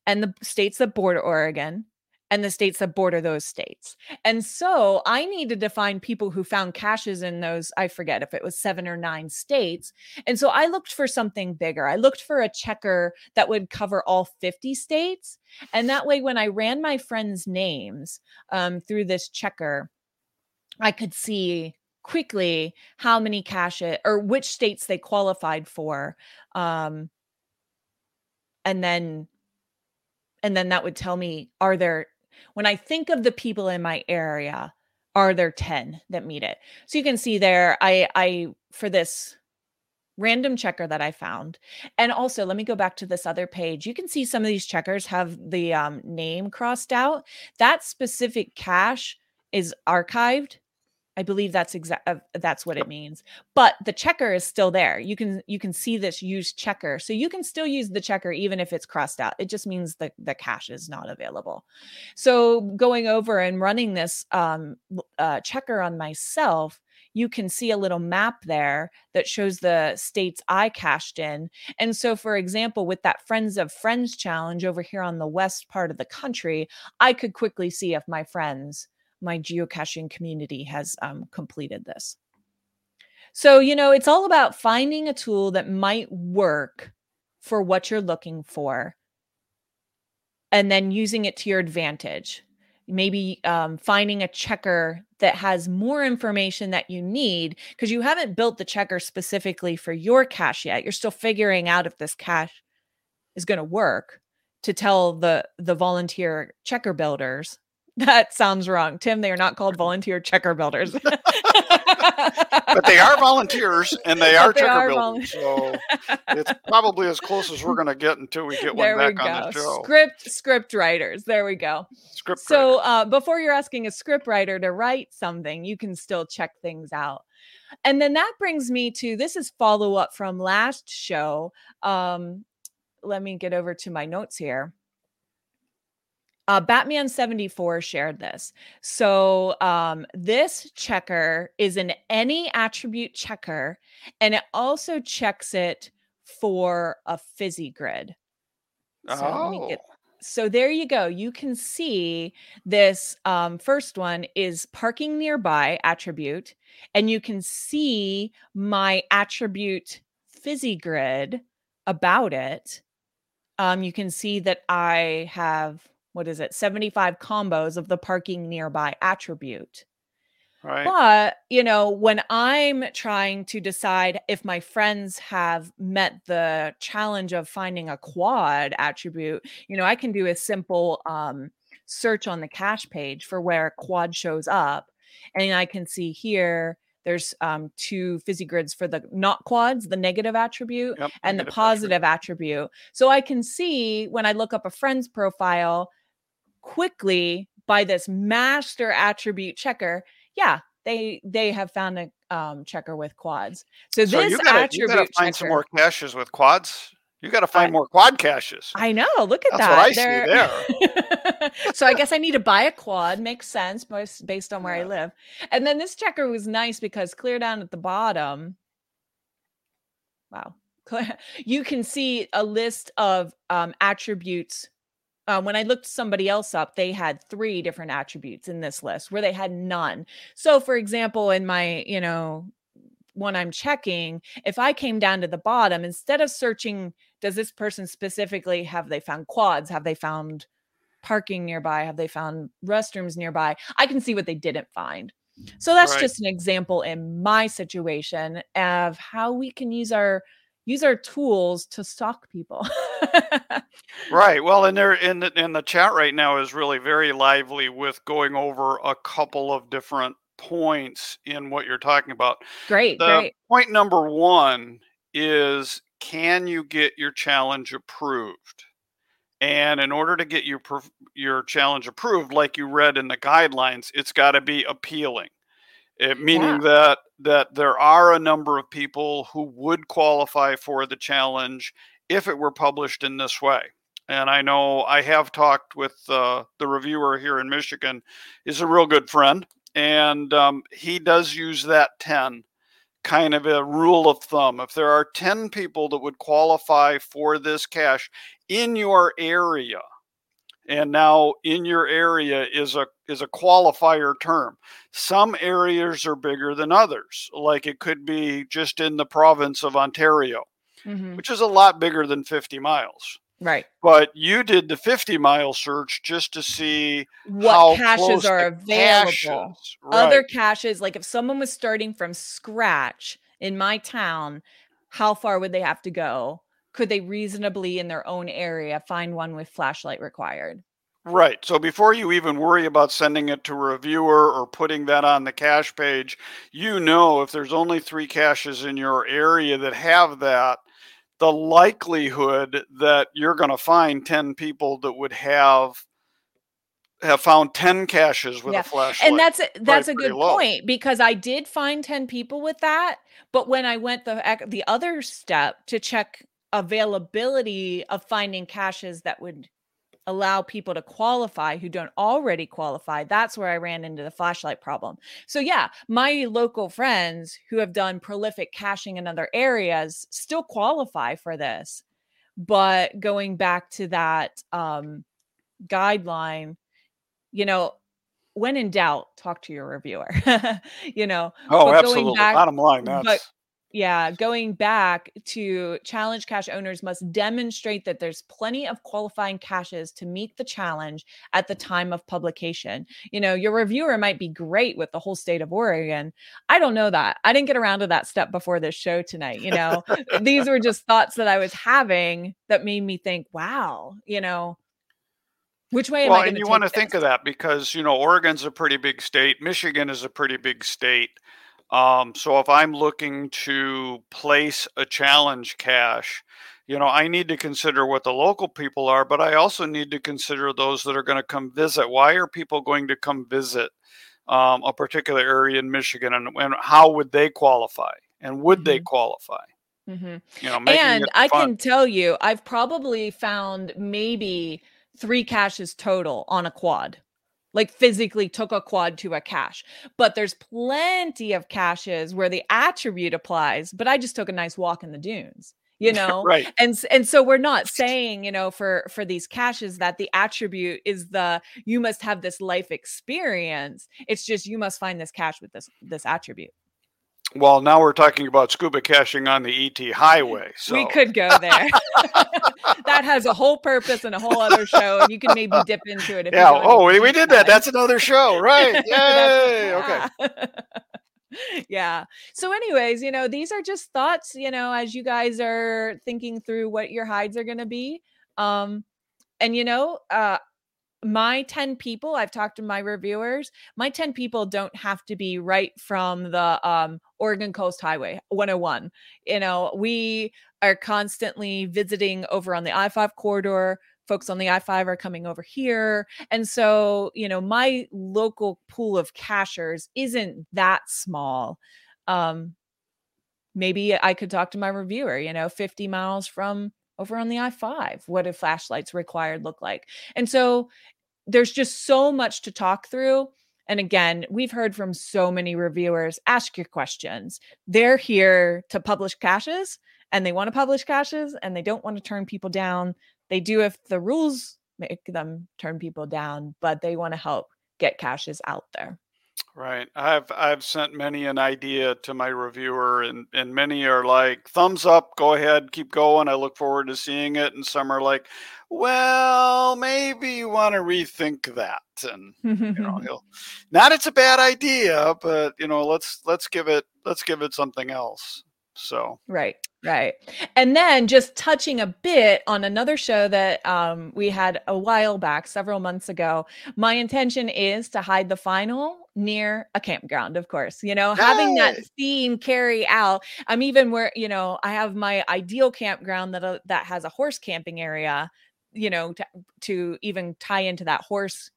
and the states that border Oregon and the states that border those states. And so I needed to find people who found caches in those, I forget if it was seven or nine states. And so I looked for something bigger. I looked for a checker that would cover all 50 states. And that way, when I ran my friends' names um, through this checker, I could see quickly how many caches or which states they qualified for. Um, and then and then that would tell me are there when I think of the people in my area, are there 10 that meet it? So you can see there, I I for this random checker that I found. And also, let me go back to this other page. You can see some of these checkers have the um, name crossed out. That specific cache is archived I believe that's exact uh, that's what it means. But the checker is still there. You can you can see this used checker. So you can still use the checker even if it's crossed out. It just means the the cache is not available. So going over and running this um, uh, checker on myself, you can see a little map there that shows the states I cached in. And so, for example, with that Friends of Friends challenge over here on the west part of the country, I could quickly see if my friends my geocaching community has um, completed this. So, you know, it's all about finding a tool that might work for what you're looking for and then using it to your advantage. Maybe um, finding a checker that has more information that you need because you haven't built the checker specifically for your cache yet. You're still figuring out if this cache is going to work to tell the the volunteer checker builders that sounds wrong. Tim, they are not called volunteer checker builders. but
they are volunteers and they are they checker are builders. so it's probably as close as we're going to get until we get there one back on the show.
Script script writers. There we go. Script so uh, before you're asking a script writer to write something, you can still check things out. And then that brings me to this is follow up from last show. Um, let me get over to my notes here uh, Batman 74 shared this. So, um, this checker is an any attribute checker, and it also checks it for a fizzy grid. So, oh. Get, so there you go. You can see this um, first one is parking nearby attribute, and you can see my attribute fizzy grid about it. Um, you can see that I have what is it 75 combos of the parking nearby attribute
Right.
But, you know, when I'm trying to decide if my friends have met the challenge of finding a quad attribute, you know, I can do a simple um, search on the cache page for where quad shows up. And I can see here there's um, two fizzy grids for the not quads, the negative attribute
Yep,
and the
negative
positive attribute. So I can see when I look up a friend's profile quickly by this master attribute checker, yeah, they they have found a um, checker with quads. So,
So
this
you gotta, you gotta find some more caches with quads. You gotta find
I-
more quad caches.
I know. Look at that.
That's
that.
what I see
They're- so I guess I need to buy a quad. Makes sense based based on where I live. And then this checker was nice because clear down at the bottom. Wow. You can see a list of um, attributes. Um, when I looked somebody else up, they had three different attributes in this list where they had none. So, for example, in my, you know, when I'm checking, if I came down to the bottom, instead of searching, does this person specifically have they found quads? Have they found parking nearby? Have they found restrooms nearby? I can see what they didn't find. So that's
Right.
just an example in my situation of how we can use our use our tools to stalk people.
Right. Well, and there in the in the chat right now is really very lively with going over a couple of different points in what you're talking about.
great,
The
great.
point number one is can you get your challenge approved? And in order to get your your challenge approved, like you read in the guidelines, it's got to be appealing. It, meaning that that there are a number of people who would qualify for the challenge if it were published in this way. And I know I have talked with uh, the reviewer here in Michigan. He's a real good friend, and um, he does use that ten kind of a rule of thumb. If there are 10 people that would qualify for this cache in your area, and now in your area is a is a qualifier term. Some areas are bigger than others. Like it could be just in the province of Ontario,
Mhm,
which is a lot bigger than 50 miles.
Right.
But you did the 50 mile search just to see
What
how
caches
close
are available?
caches-
other
right.
caches like if someone was starting from scratch in my town how far would they have to go could they reasonably in their own area find one with flashlight required
Right. So before you even worry about sending it to a reviewer or putting that on the cache page, you know if there's only three caches in your area that have that, the likelihood that you're going to find 10 people that would have have found 10 caches with
Yeah.
a flashlight.
and that's a, that's a good
low.
point because i did find 10 people with that but when i went the the other step to check availability of finding caches that would allow people to qualify who don't already qualify that's where i ran into the flashlight problem so yeah my local friends who have done prolific caching in other areas still qualify for this but going back to that um, guideline you know when in doubt talk to your reviewer you know
oh, absolutely.
back-
Bottom line, that's
yeah, going back to challenge cache owners must demonstrate that there's plenty of qualifying caches to meet the challenge at the time of publication. You know, your reviewer might be great with the whole state of Oregon. I don't know that. I didn't get around to that step before this show tonight. You know, these were just thoughts that I was having that made me think, wow, you know, which way am
well,
I going
and you want to think of that because you know Oregon's a pretty big state, Michigan is a pretty big state. Um, so if I'm looking to place a challenge cache, you know, I need to consider what the local people are, but I also need to consider those that are going to come visit. Why are people going to come visit um, a particular area in Michigan, and, and how would they qualify? And would they
Mhm.
qualify?
Mhm.
You know,
and I
fun.
can tell you, I've probably found maybe three caches total on a quad. Like physically took a quad to a cache, but there's plenty of caches where the attribute applies. But I just took a nice walk in the dunes, you know.
right.
And and so we're not saying, you know, for for these caches that the attribute is the you must have this life experience. It's just you must find this cache with this this attribute.
Well, now we're talking about scuba caching on the ET highway. So
We could go there. that has a whole purpose and a whole other show, and you can maybe dip into it. If
Yeah. Oh, we, we did that. That's another show, right? Yay. Okay.
yeah. yeah. So, anyways, you know, these are just thoughts, you know, as you guys are thinking through what your hides are going to be. Um, and, you know, uh, my 10 people, I've talked to my reviewers, my 10 people don't have to be right from the um, Oregon Coast Highway 101. You know, we are constantly visiting over on the I 5 corridor. Folks on the I 5 are coming over here. And so, you know, my local pool of cachers isn't that small. Um, maybe I could talk to my reviewer, you know, 50 miles from over on the I 5. What do flashlights required look like? And so there's just so much to talk through. And again, we've heard from so many reviewers ask your questions. They're here to publish caches and they want to publish caches and they don't want to turn people down. They do if the rules make them turn people down, but they want to help get caches out there.
Right. I've I've sent many an idea to my reviewer and and many are like thumbs up, go ahead, keep going. I look forward to seeing it and some are like, well, maybe you want to rethink that and you know, he'll not it's a bad idea, but you know, let's let's give it let's give it something else. So,
Right, right. And then just touching a bit on another show that um, we had a while back, several months ago. My intention is to hide the final near a campground, of course. You know, having that theme carry out. I'm even where you know I have my ideal campground that uh, that has a horse camping area. You know, to, to even tie into that horse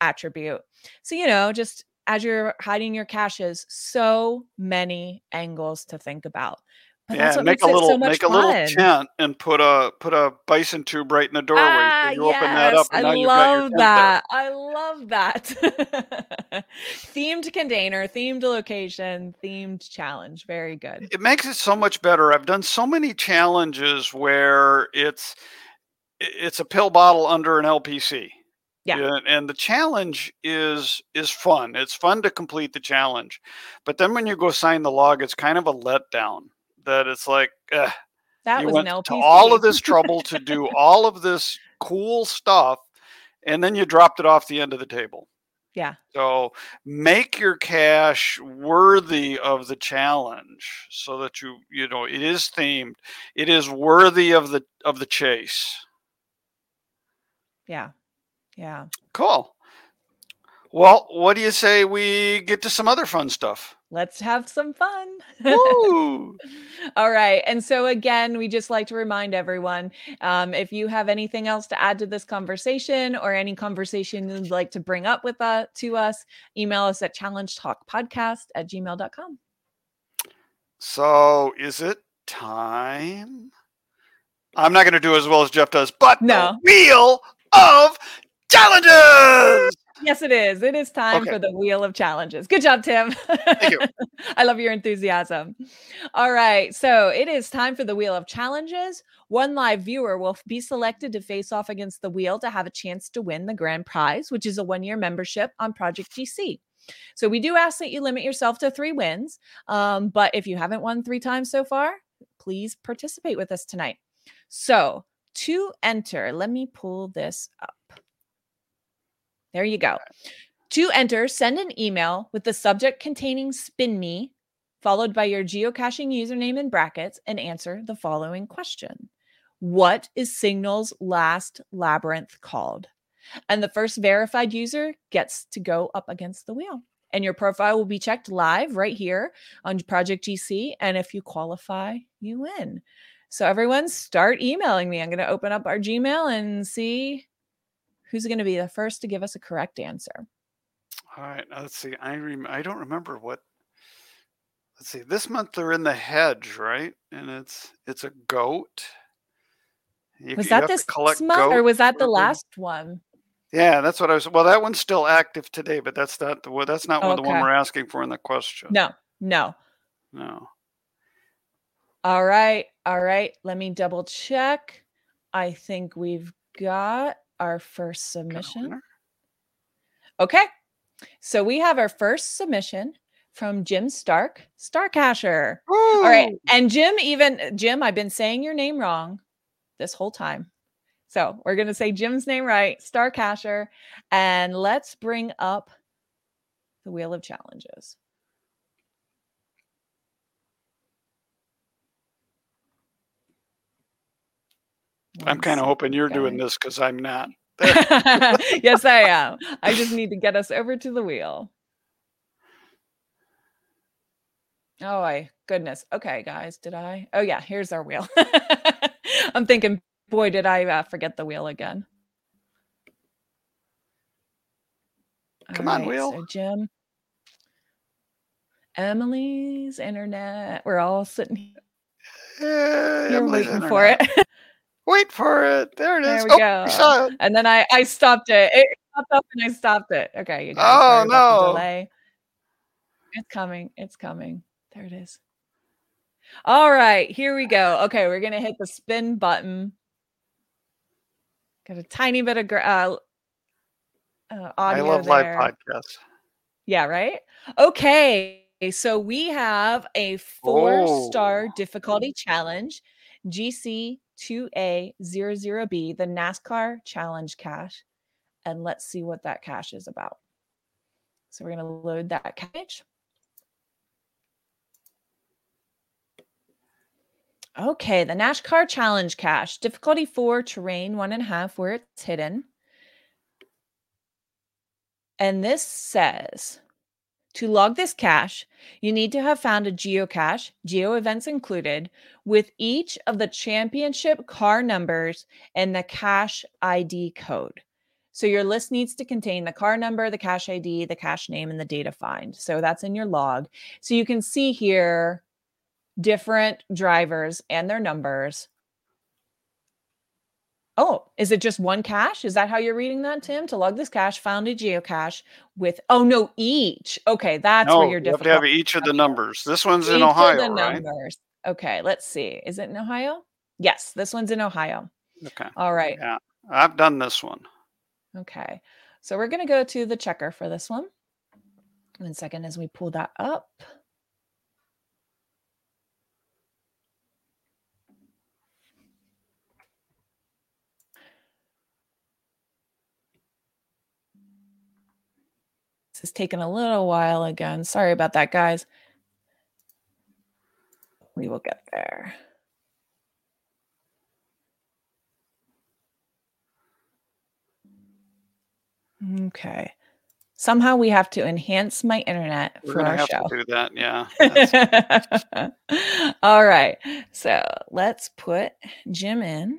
attribute. So you know, just as you're hiding your caches, so many angles to think about. But
yeah, make a little
so
make a little
fun.
tent and put a put a bison tube right in the doorway.
Ah,
so you open that
yes,
up and
I
now you've got your
love that. I love that. themed container, themed location, themed challenge. Very good.
it makes it so much better. I've done so many challenges where it's it's a pill bottle under an LPC.
Yeah.
And the challenge is is fun. It's fun to complete the challenge. But then when you go sign the log, it's kind of a letdown that it's like eh,
That
you
was
went to all of this trouble to do all of this cool stuff and then you dropped it off the end of the table.
Yeah.
So make your cache worthy of the challenge so that you you know it is themed. It is worthy of the of the chase.
Yeah. Yeah.
Cool. Well, what do you say we get to some other fun stuff?
Let's have some fun.
Woo!
All right. And so, again, we just like to remind everyone um, if you have anything else to add to this conversation or any conversation you'd like to bring up with uh, to us, email us at challengetalkpodcast at gmail.com.
So is it time? I'm not going to do as well as Jeff does, but
No.
the wheel of challenges.
Yes, it is. It is time
Okay.
for the wheel of challenges. Good job, Tim.
Thank you.
I love your enthusiasm. All right. So it is time for the wheel of challenges. One live viewer will be selected to face off against the wheel to have a chance to win the grand prize, which is a one year membership on Project GC. So we do ask that you limit yourself to three wins. Um, but if you haven't won three times so far, please participate with us tonight. So to enter, let me pull this up. There you go. To enter, send an email with the subject containing spin me, followed by your geocaching username in brackets, and answer the following question What is Signal's last labyrinth called? And the first verified user gets to go up against the wheel. And your profile will be checked live right here on Project GC. And if you qualify, you win. So, everyone, start emailing me. I'm going to open up our Gmail and see who's going to be the first to give us a correct answer.
All right, let's see. I rem- I don't remember what. Let's see. This month they're in the hedge, right? And it's it's a goat. You,
Was that this month or was that the last one?
Yeah, that's what I was. Well, that one's still active today, but that's not the. That's not one the one we're asking for in the question.
No, no.
No.
All right. All right. Let me double check. I think we've got our first submission. Okay. So we have our first submission from Jim Stark, Starcacher. All right. And Jim, even Jim, I've been saying your name wrong this whole time. So we're going to say Jim's name right, Starcacher. And let's bring up the Wheel of Challenges.
I'm kind of hoping you're doing this because I'm not.
yes, I am. I just need to get us over to the wheel. Oh, my goodness. Okay, guys, did I? Oh, yeah, here's our wheel. I'm thinking, boy, did I uh, forget the wheel again.
Come All on, right, wheel.
So Jim. Emily's internet. We're all sitting here.
Uh,
You're waiting internet. for it.
Wait for it. There it
is.
There
we oh, go. And then I I stopped it. It popped up and I stopped it. Okay, you
guys. Oh no.
Delay. It's coming. It's coming. There it is. All right, here we go. Okay, we're gonna hit the spin button. Got a tiny bit of uh, uh, audio.
I love
there.
live podcasts.
Yeah, right. Okay, so we have a four-star oh. difficulty challenge. GC 2A00B, the NASCAR Challenge Cache. And let's see what that cache is about. So we're going to load that cache. Okay, the NASCAR Challenge Cache, difficulty four, terrain one and a half, where it's hidden. And this says to log this cache, you need to have found a geocache, geo events included, with each of the championship car numbers and the cache ID code. So your list needs to contain the car number, the cache ID, the cache name, and the data find. So that's in your log. So you can see here different drivers and their numbers Oh, is it just one cache? Is that how you're reading that, Tim? To log this cache, found a geocache with oh no, each. Okay, that's
no,
where you're
difficult. You have to have each of the numbers. This one's each in Ohio, the right? Numbers.
Okay, let's see. Is it in Ohio? Yes, this one's in Ohio.
Okay.
All right.
Yeah, I've done this one.
Okay, so we're gonna go to the checker for this one. One second as we pull that up. This is taking a little while again. Sorry about that, guys. We will get there. Okay. Somehow we have to enhance my internet
We're
for our
have
show.
To do that, yeah.
All right. So let's put Jim in.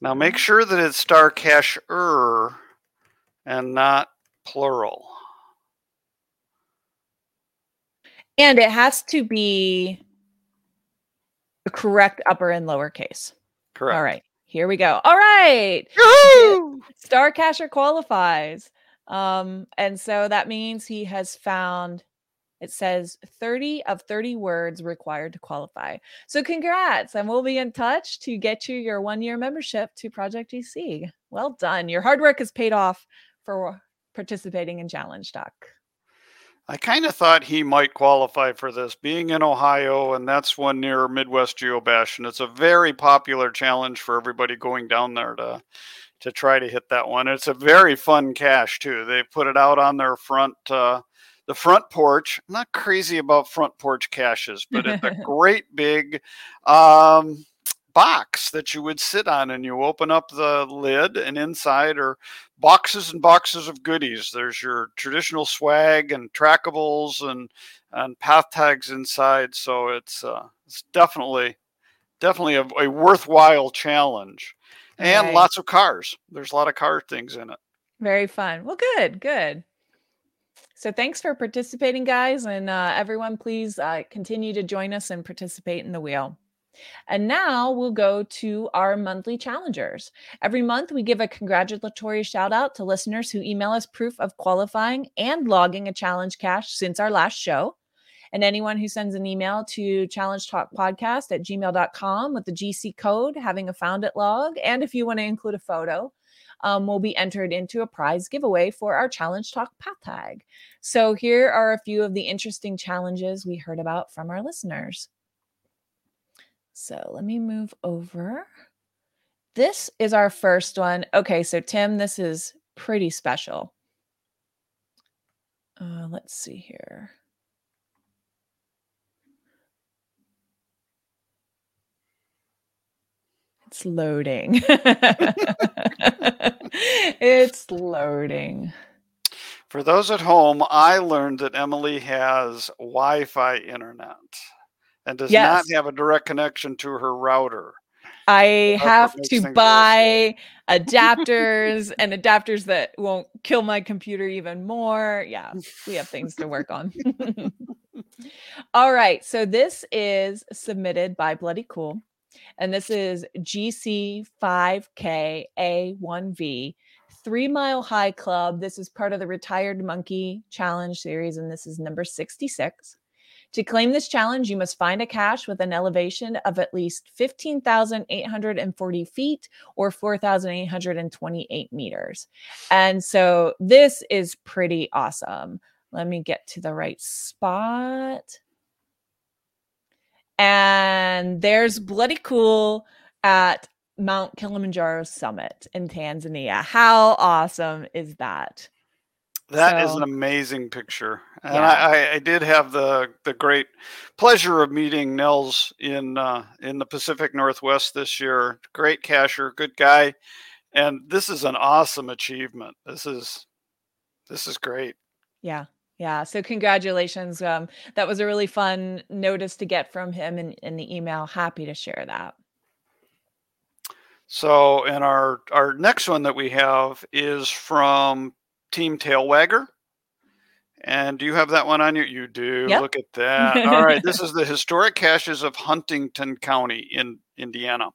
Now make sure that it's star cache er and not plural.
And it has to be the correct upper and lower case.
Correct.
All right. Here we go. All right. Star Cacher qualifies. Um, and so that means he has found it says 30 of 30 words required to qualify. So congrats, and we'll be in touch to get you your one-year membership to Project GC. Well done. Your hard work has paid off for participating in Challenge Talk.
I kind of thought he might qualify for this, being in Ohio, and that's one near Midwest Geobash, and it's a very popular challenge for everybody going down there to to try to hit that one. It's a very fun cache too. They put it out on their front uh, the front porch. I'm not crazy about front porch caches, but it's a great big um, box that you would sit on and you open up the lid and inside are boxes and boxes of goodies. There's your traditional swag and trackables and and path tags inside so it's uh, it's definitely definitely a, a worthwhile challenge. And right. lots of cars. There's a lot of car things in it.
Very fun. Well good good. So thanks for participating guys and uh, everyone please uh, continue to join us and participate in the wheel and now we'll go to our monthly challengers. Every month, we give a congratulatory shout out to listeners who email us proof of qualifying and logging a challenge cache since our last show. And anyone who sends an email to challenge talk podcast at gmail.com with the GC code, having a found it log, and if you want to include a photo, um, will be entered into a prize giveaway for our Challenge Talk Path Tag. So here are a few of the interesting challenges we heard about from our listeners. So let me move over. This is our first one. Okay, so Tim, this is pretty special. Uh, let's see here. It's loading. it's loading.
For those at home, I learned that Emily has Wi Fi internet and does
Yes.
not have a direct connection to her router.
I
That's
have to buy adapters and adapters that won't kill my computer even more. Yeah, we have things to work on. All right. So this is submitted by Bloody Cool. And this is GC5KA1V, Three Mile High Club. This is part of the Retired Monkey Challenge series, and this is number 66. To claim this challenge, you must find a cache with an elevation of at least 15,840 feet or 4,828 meters. And so this is pretty awesome. Let me get to the right spot. And there's Bloody Cool at Mount Kilimanjaro Summit in Tanzania. How awesome is that?
That is
So-
an amazing picture, and
Yeah.
I, I, I did have the the great pleasure of meeting Nels in uh, in the Pacific Northwest this year. Great cacher, good guy, and this is an awesome achievement. This is this is great.
Yeah. Yeah. So congratulations. Um, that was a really fun notice to get from him in, in the email. Happy to share that.
So, and our our next one that we have is from Team Tailwagger. And do you have that one on you? You do.
Yep.
Look at that. All right. This is the historic caches of Huntington County in Indiana.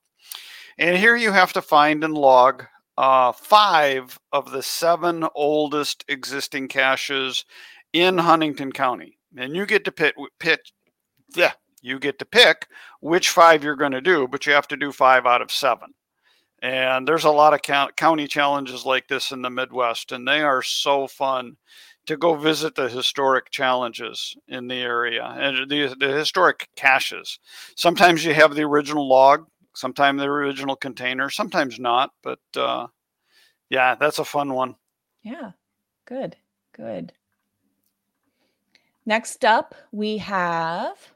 And here you have to find and log uh, five of the seven oldest existing caches in Huntington County. And you get to pick, pick yeah, you get to pick which five you're going to do, but you have to do five out of seven. And there's a lot of county challenges like this in the Midwest, and they are so fun to go visit the historic challenges in the area and the, the historic caches. Sometimes you have the original log, sometimes the original container, sometimes not, but uh, yeah, that's a fun one.
Yeah. Good. Good. Next up, we have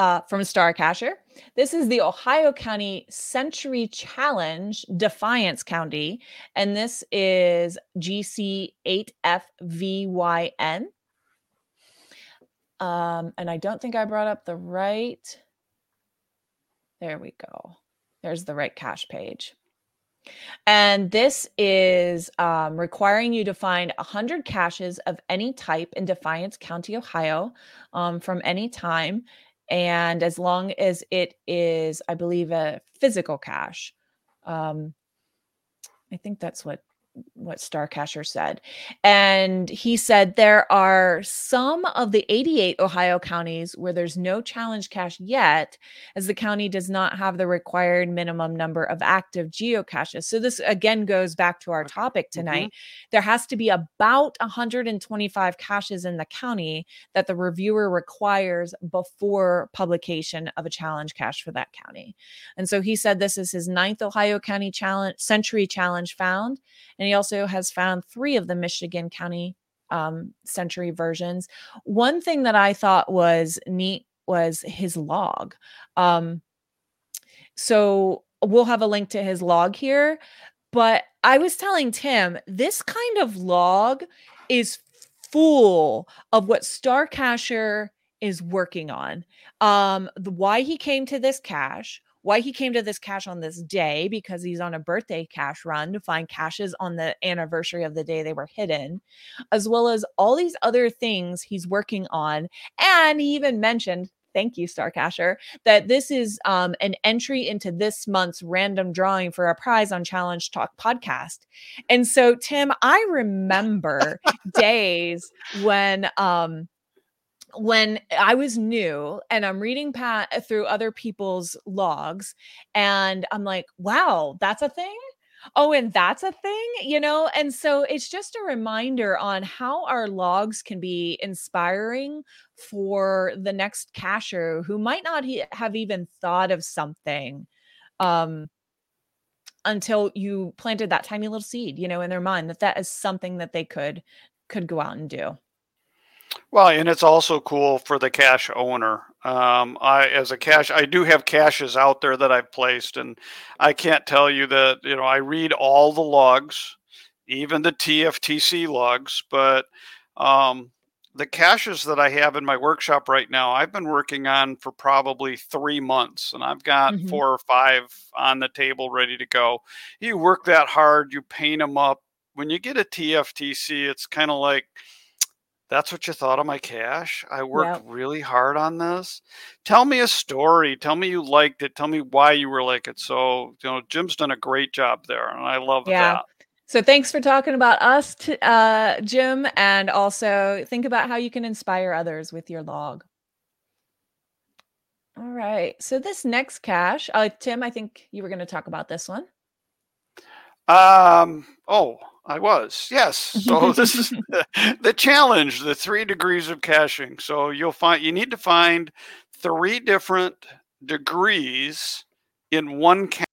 uh, from Star Cacher. This is the Ohio County Century Challenge, Defiance County, and this is GC8FVYN. Um, and I don't think I brought up the right. There we go. There's the right cache page. And this is um, requiring you to find 100 caches of any type in Defiance County, Ohio, um, from any time. And as long as it is, I believe, a physical cache. Um, I think that's what what Star Cacher said. And he said there are some of the 88 Ohio counties where there's no challenge cache yet, as the county does not have the required minimum number of active geocaches. So this again goes back to our topic mm-hmm. tonight. There has to be about 125 caches in the county that the reviewer requires before publication of a challenge cache for that county. And so he said this is his ninth Ohio County challenge century challenge found. And he also has found three of the Michigan County um, century versions. One thing that I thought was neat was his log. Um, so we'll have a link to his log here. But I was telling Tim, this kind of log is full of what Starcacher is working on. Um, the why he came to this cache, why he came to this cache on this day, because he's on a birthday cache run to find caches on the anniversary of the day they were hidden, as well as all these other things he's working on. And he even mentioned, thank you, Starcacher, that this is um, an entry into this month's random drawing for a prize on Challenge Talk podcast. And so, Tim, I remember days when um when I was new and I'm reading Pat through other people's logs and I'm like, wow, that's a thing. Oh, and that's a thing, you know? And so it's just a reminder on how our logs can be inspiring for the next cashier who might not he- have even thought of something um until you planted that tiny little seed, you know, in their mind that that is something that they could could go out and do.
Well, and it's also cool for the cache owner. Um, I, as a cache, I do have caches out there that I've placed, and I can't tell you that you know I read all the logs, even the TFTC logs, but um, the caches that I have in my workshop right now, I've been working on for probably three months, and I've got
Mhm.
four or five on the table ready to go. You work that hard, you paint them up. When you get a TFTC, it's kind of like that's what you thought of my cache. I worked
Yep.
really hard on this. Tell me a story. Tell me you liked it. Tell me why you were like it. So, you know, Jim's done a great job there, and I love
Yeah.
that.
So thanks for talking about us, t- uh, Jim, and also think about how you can inspire others with your log. All right. So this next cache, uh, Tim, I think you were going to talk about this one.
Um. Oh, I was. Yes. So this is the challenge: the three degrees of caching. So you'll find you need to find three different degrees in one cache.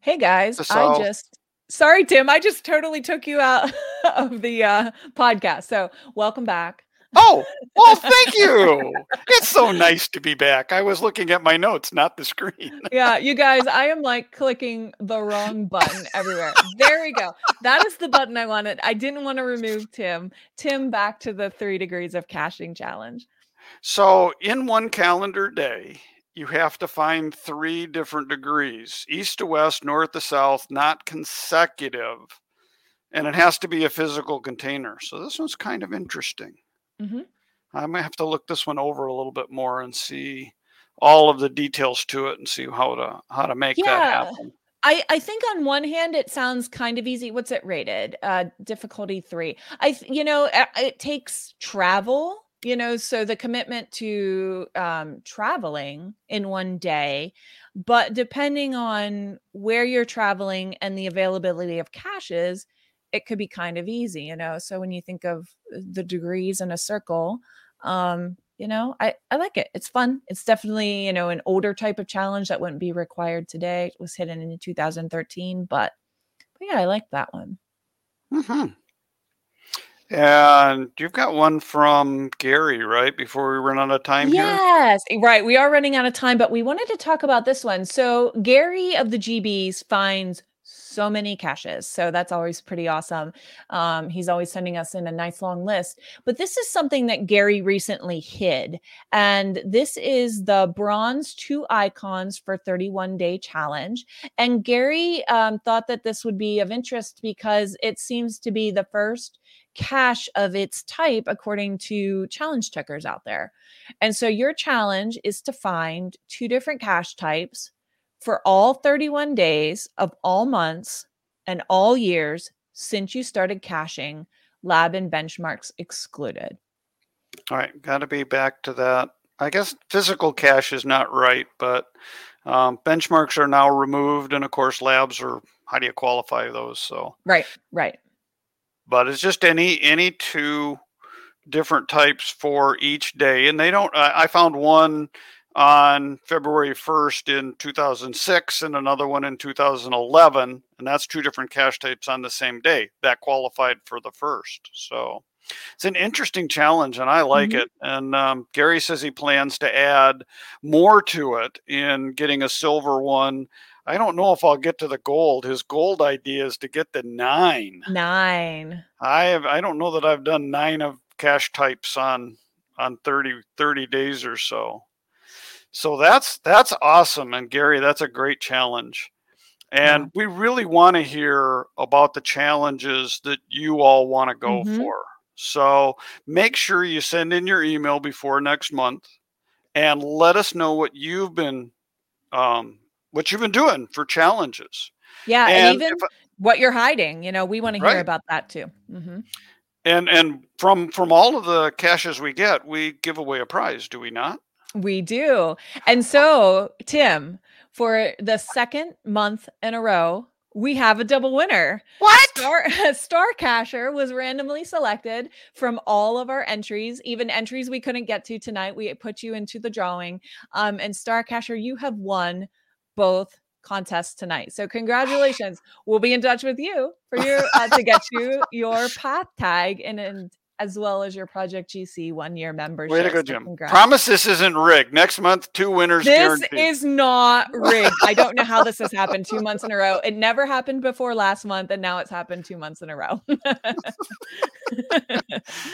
Hey guys, I just sorry, Tim, I just totally took you out of the uh, podcast. So welcome back.
Oh, well, thank you. It's so nice to be back. I was looking at my notes, not the screen.
Yeah, you guys, I am like clicking the wrong button everywhere. There we go. That is the button I wanted. I didn't want to remove Tim. Tim, back to the three degrees of caching challenge.
So, in one calendar day, you have to find three different degrees east to west, north to south, not consecutive. And it has to be a physical container. So, this one's kind of interesting.
Mhm.
I might have to look this one over a little bit more and see all of the details to it and see how to how to make that happen.
I, I think on one hand it sounds kind of easy. What's it rated? Uh, difficulty three. I you know uh, it takes travel. You know, so the commitment to um, traveling in one day, but depending on where you're traveling and the availability of caches, it could be kind of easy. You know, so when you think of uh, the degrees in a circle, um, you know, I I like it. It's fun. It's definitely you know an older type of challenge that wouldn't be required today. It was hidden in 2013, but but yeah, I like that one.
hmm And you've got one from Gary, right? Before we run out of time here.
Yes, eh, right. We are running out of time, but we wanted to talk about this one. So Gary of the GBs finds so many caches. So that's always pretty awesome. Um, he's always sending us in a nice long list. But this is something that Gary recently hid. And this is the bronze two icons for 31 day challenge. And Gary um, thought that this would be of interest because it seems to be the first cache of its type, according to challenge checkers out there. And so your challenge is to find two different cache types for all 31 days of all months and all years since you started caching, lab and benchmarks excluded.
All right, got to be back to that. I guess physical cache is not right, but um, benchmarks are now removed, and of course, labs are. How do you qualify those? So,
Right, right.
but it's just any any two different types for each day, and they don't. I, I found one on February 1st in 2006 and another one in 2011, and that's two different cache types on the same day that qualified for the first. So it's an interesting challenge, and I like
Mhm.
it. And um, Gary says he plans to add more to it in getting a silver one. I don't know if I'll get to the gold. His gold idea is to get the nine.
Nine.
I have I don't know that I've done nine of cache types on on 30, 30 days or so. So that's that's awesome. And Gary, that's a great challenge. And we really want to hear about the challenges that you all want to go
Mhm.
for. So make sure you send in your email before next month and let us know what you've been um, what you've been doing for challenges.
Yeah, and,
And
even
I-
what you're hiding, you know, we want to hear about that too. hmm
And and from from all of the caches we get, we give away a prize, do we not?
We do. And so, Tim, for the second month in a row, we have a double winner.
What?
Star, Star Cacher was randomly selected from all of our entries, even entries we couldn't get to tonight. We put you into the drawing. Um, and Star Cacher, you have won both contests tonight. So congratulations. we'll be in touch with you for your uh, to get you your path tag and, and as well as your Project GC one year membership.
Way to go, Jim.
congrats.
Promise this isn't rigged. Next month, two winners
This
guaranteed.
is not rigged. I don't know how this has happened two months in a row. It never happened before last month, and now it's happened two months in a row.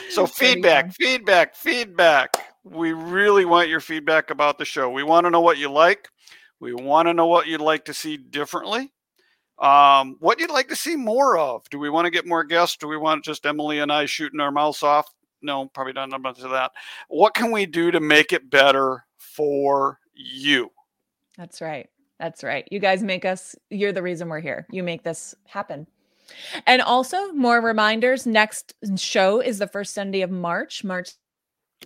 So feedback, feedback, feedback. We really want your feedback about the show. We want to know what you like. We want to know what you'd like to see differently. Um, what you'd like to see more of. Do we want to get more guests? Do we want just Emily and I shooting our mouths off? No, probably not much of that. What can we do to make it better for you?
That's right. That's right. You guys make us, you're the reason we're here. You make this happen. And also, more reminders next show is the first Sunday of March, March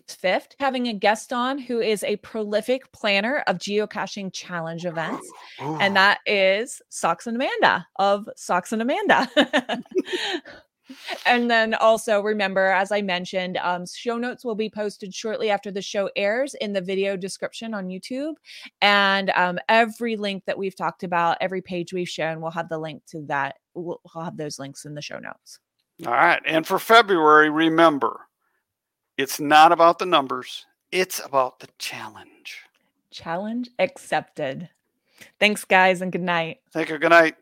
5th, having a guest on who is a prolific planner of geocaching challenge events.
Ooh.
and that is Socks and Amanda of Socks and Amanda. and then also remember, as I mentioned, um, show notes will be posted shortly after the show airs in the video description on YouTube. And um, every link that we've talked about, every page we've shown, we'll have the link to that. We'll, we'll have those links in the show notes.
All right. And for February, remember, it's not about the numbers, it's about the challenge.
Challenge accepted. Thanks, guys, and good night.
Thank you. Good night.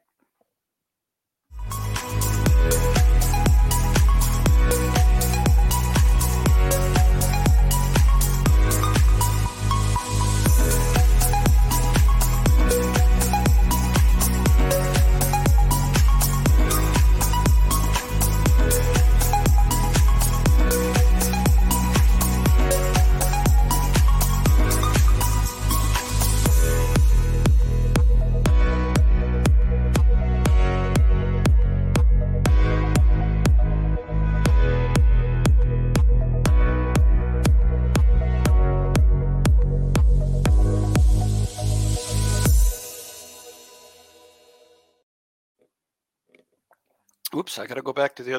Oops, I got to go back to the other.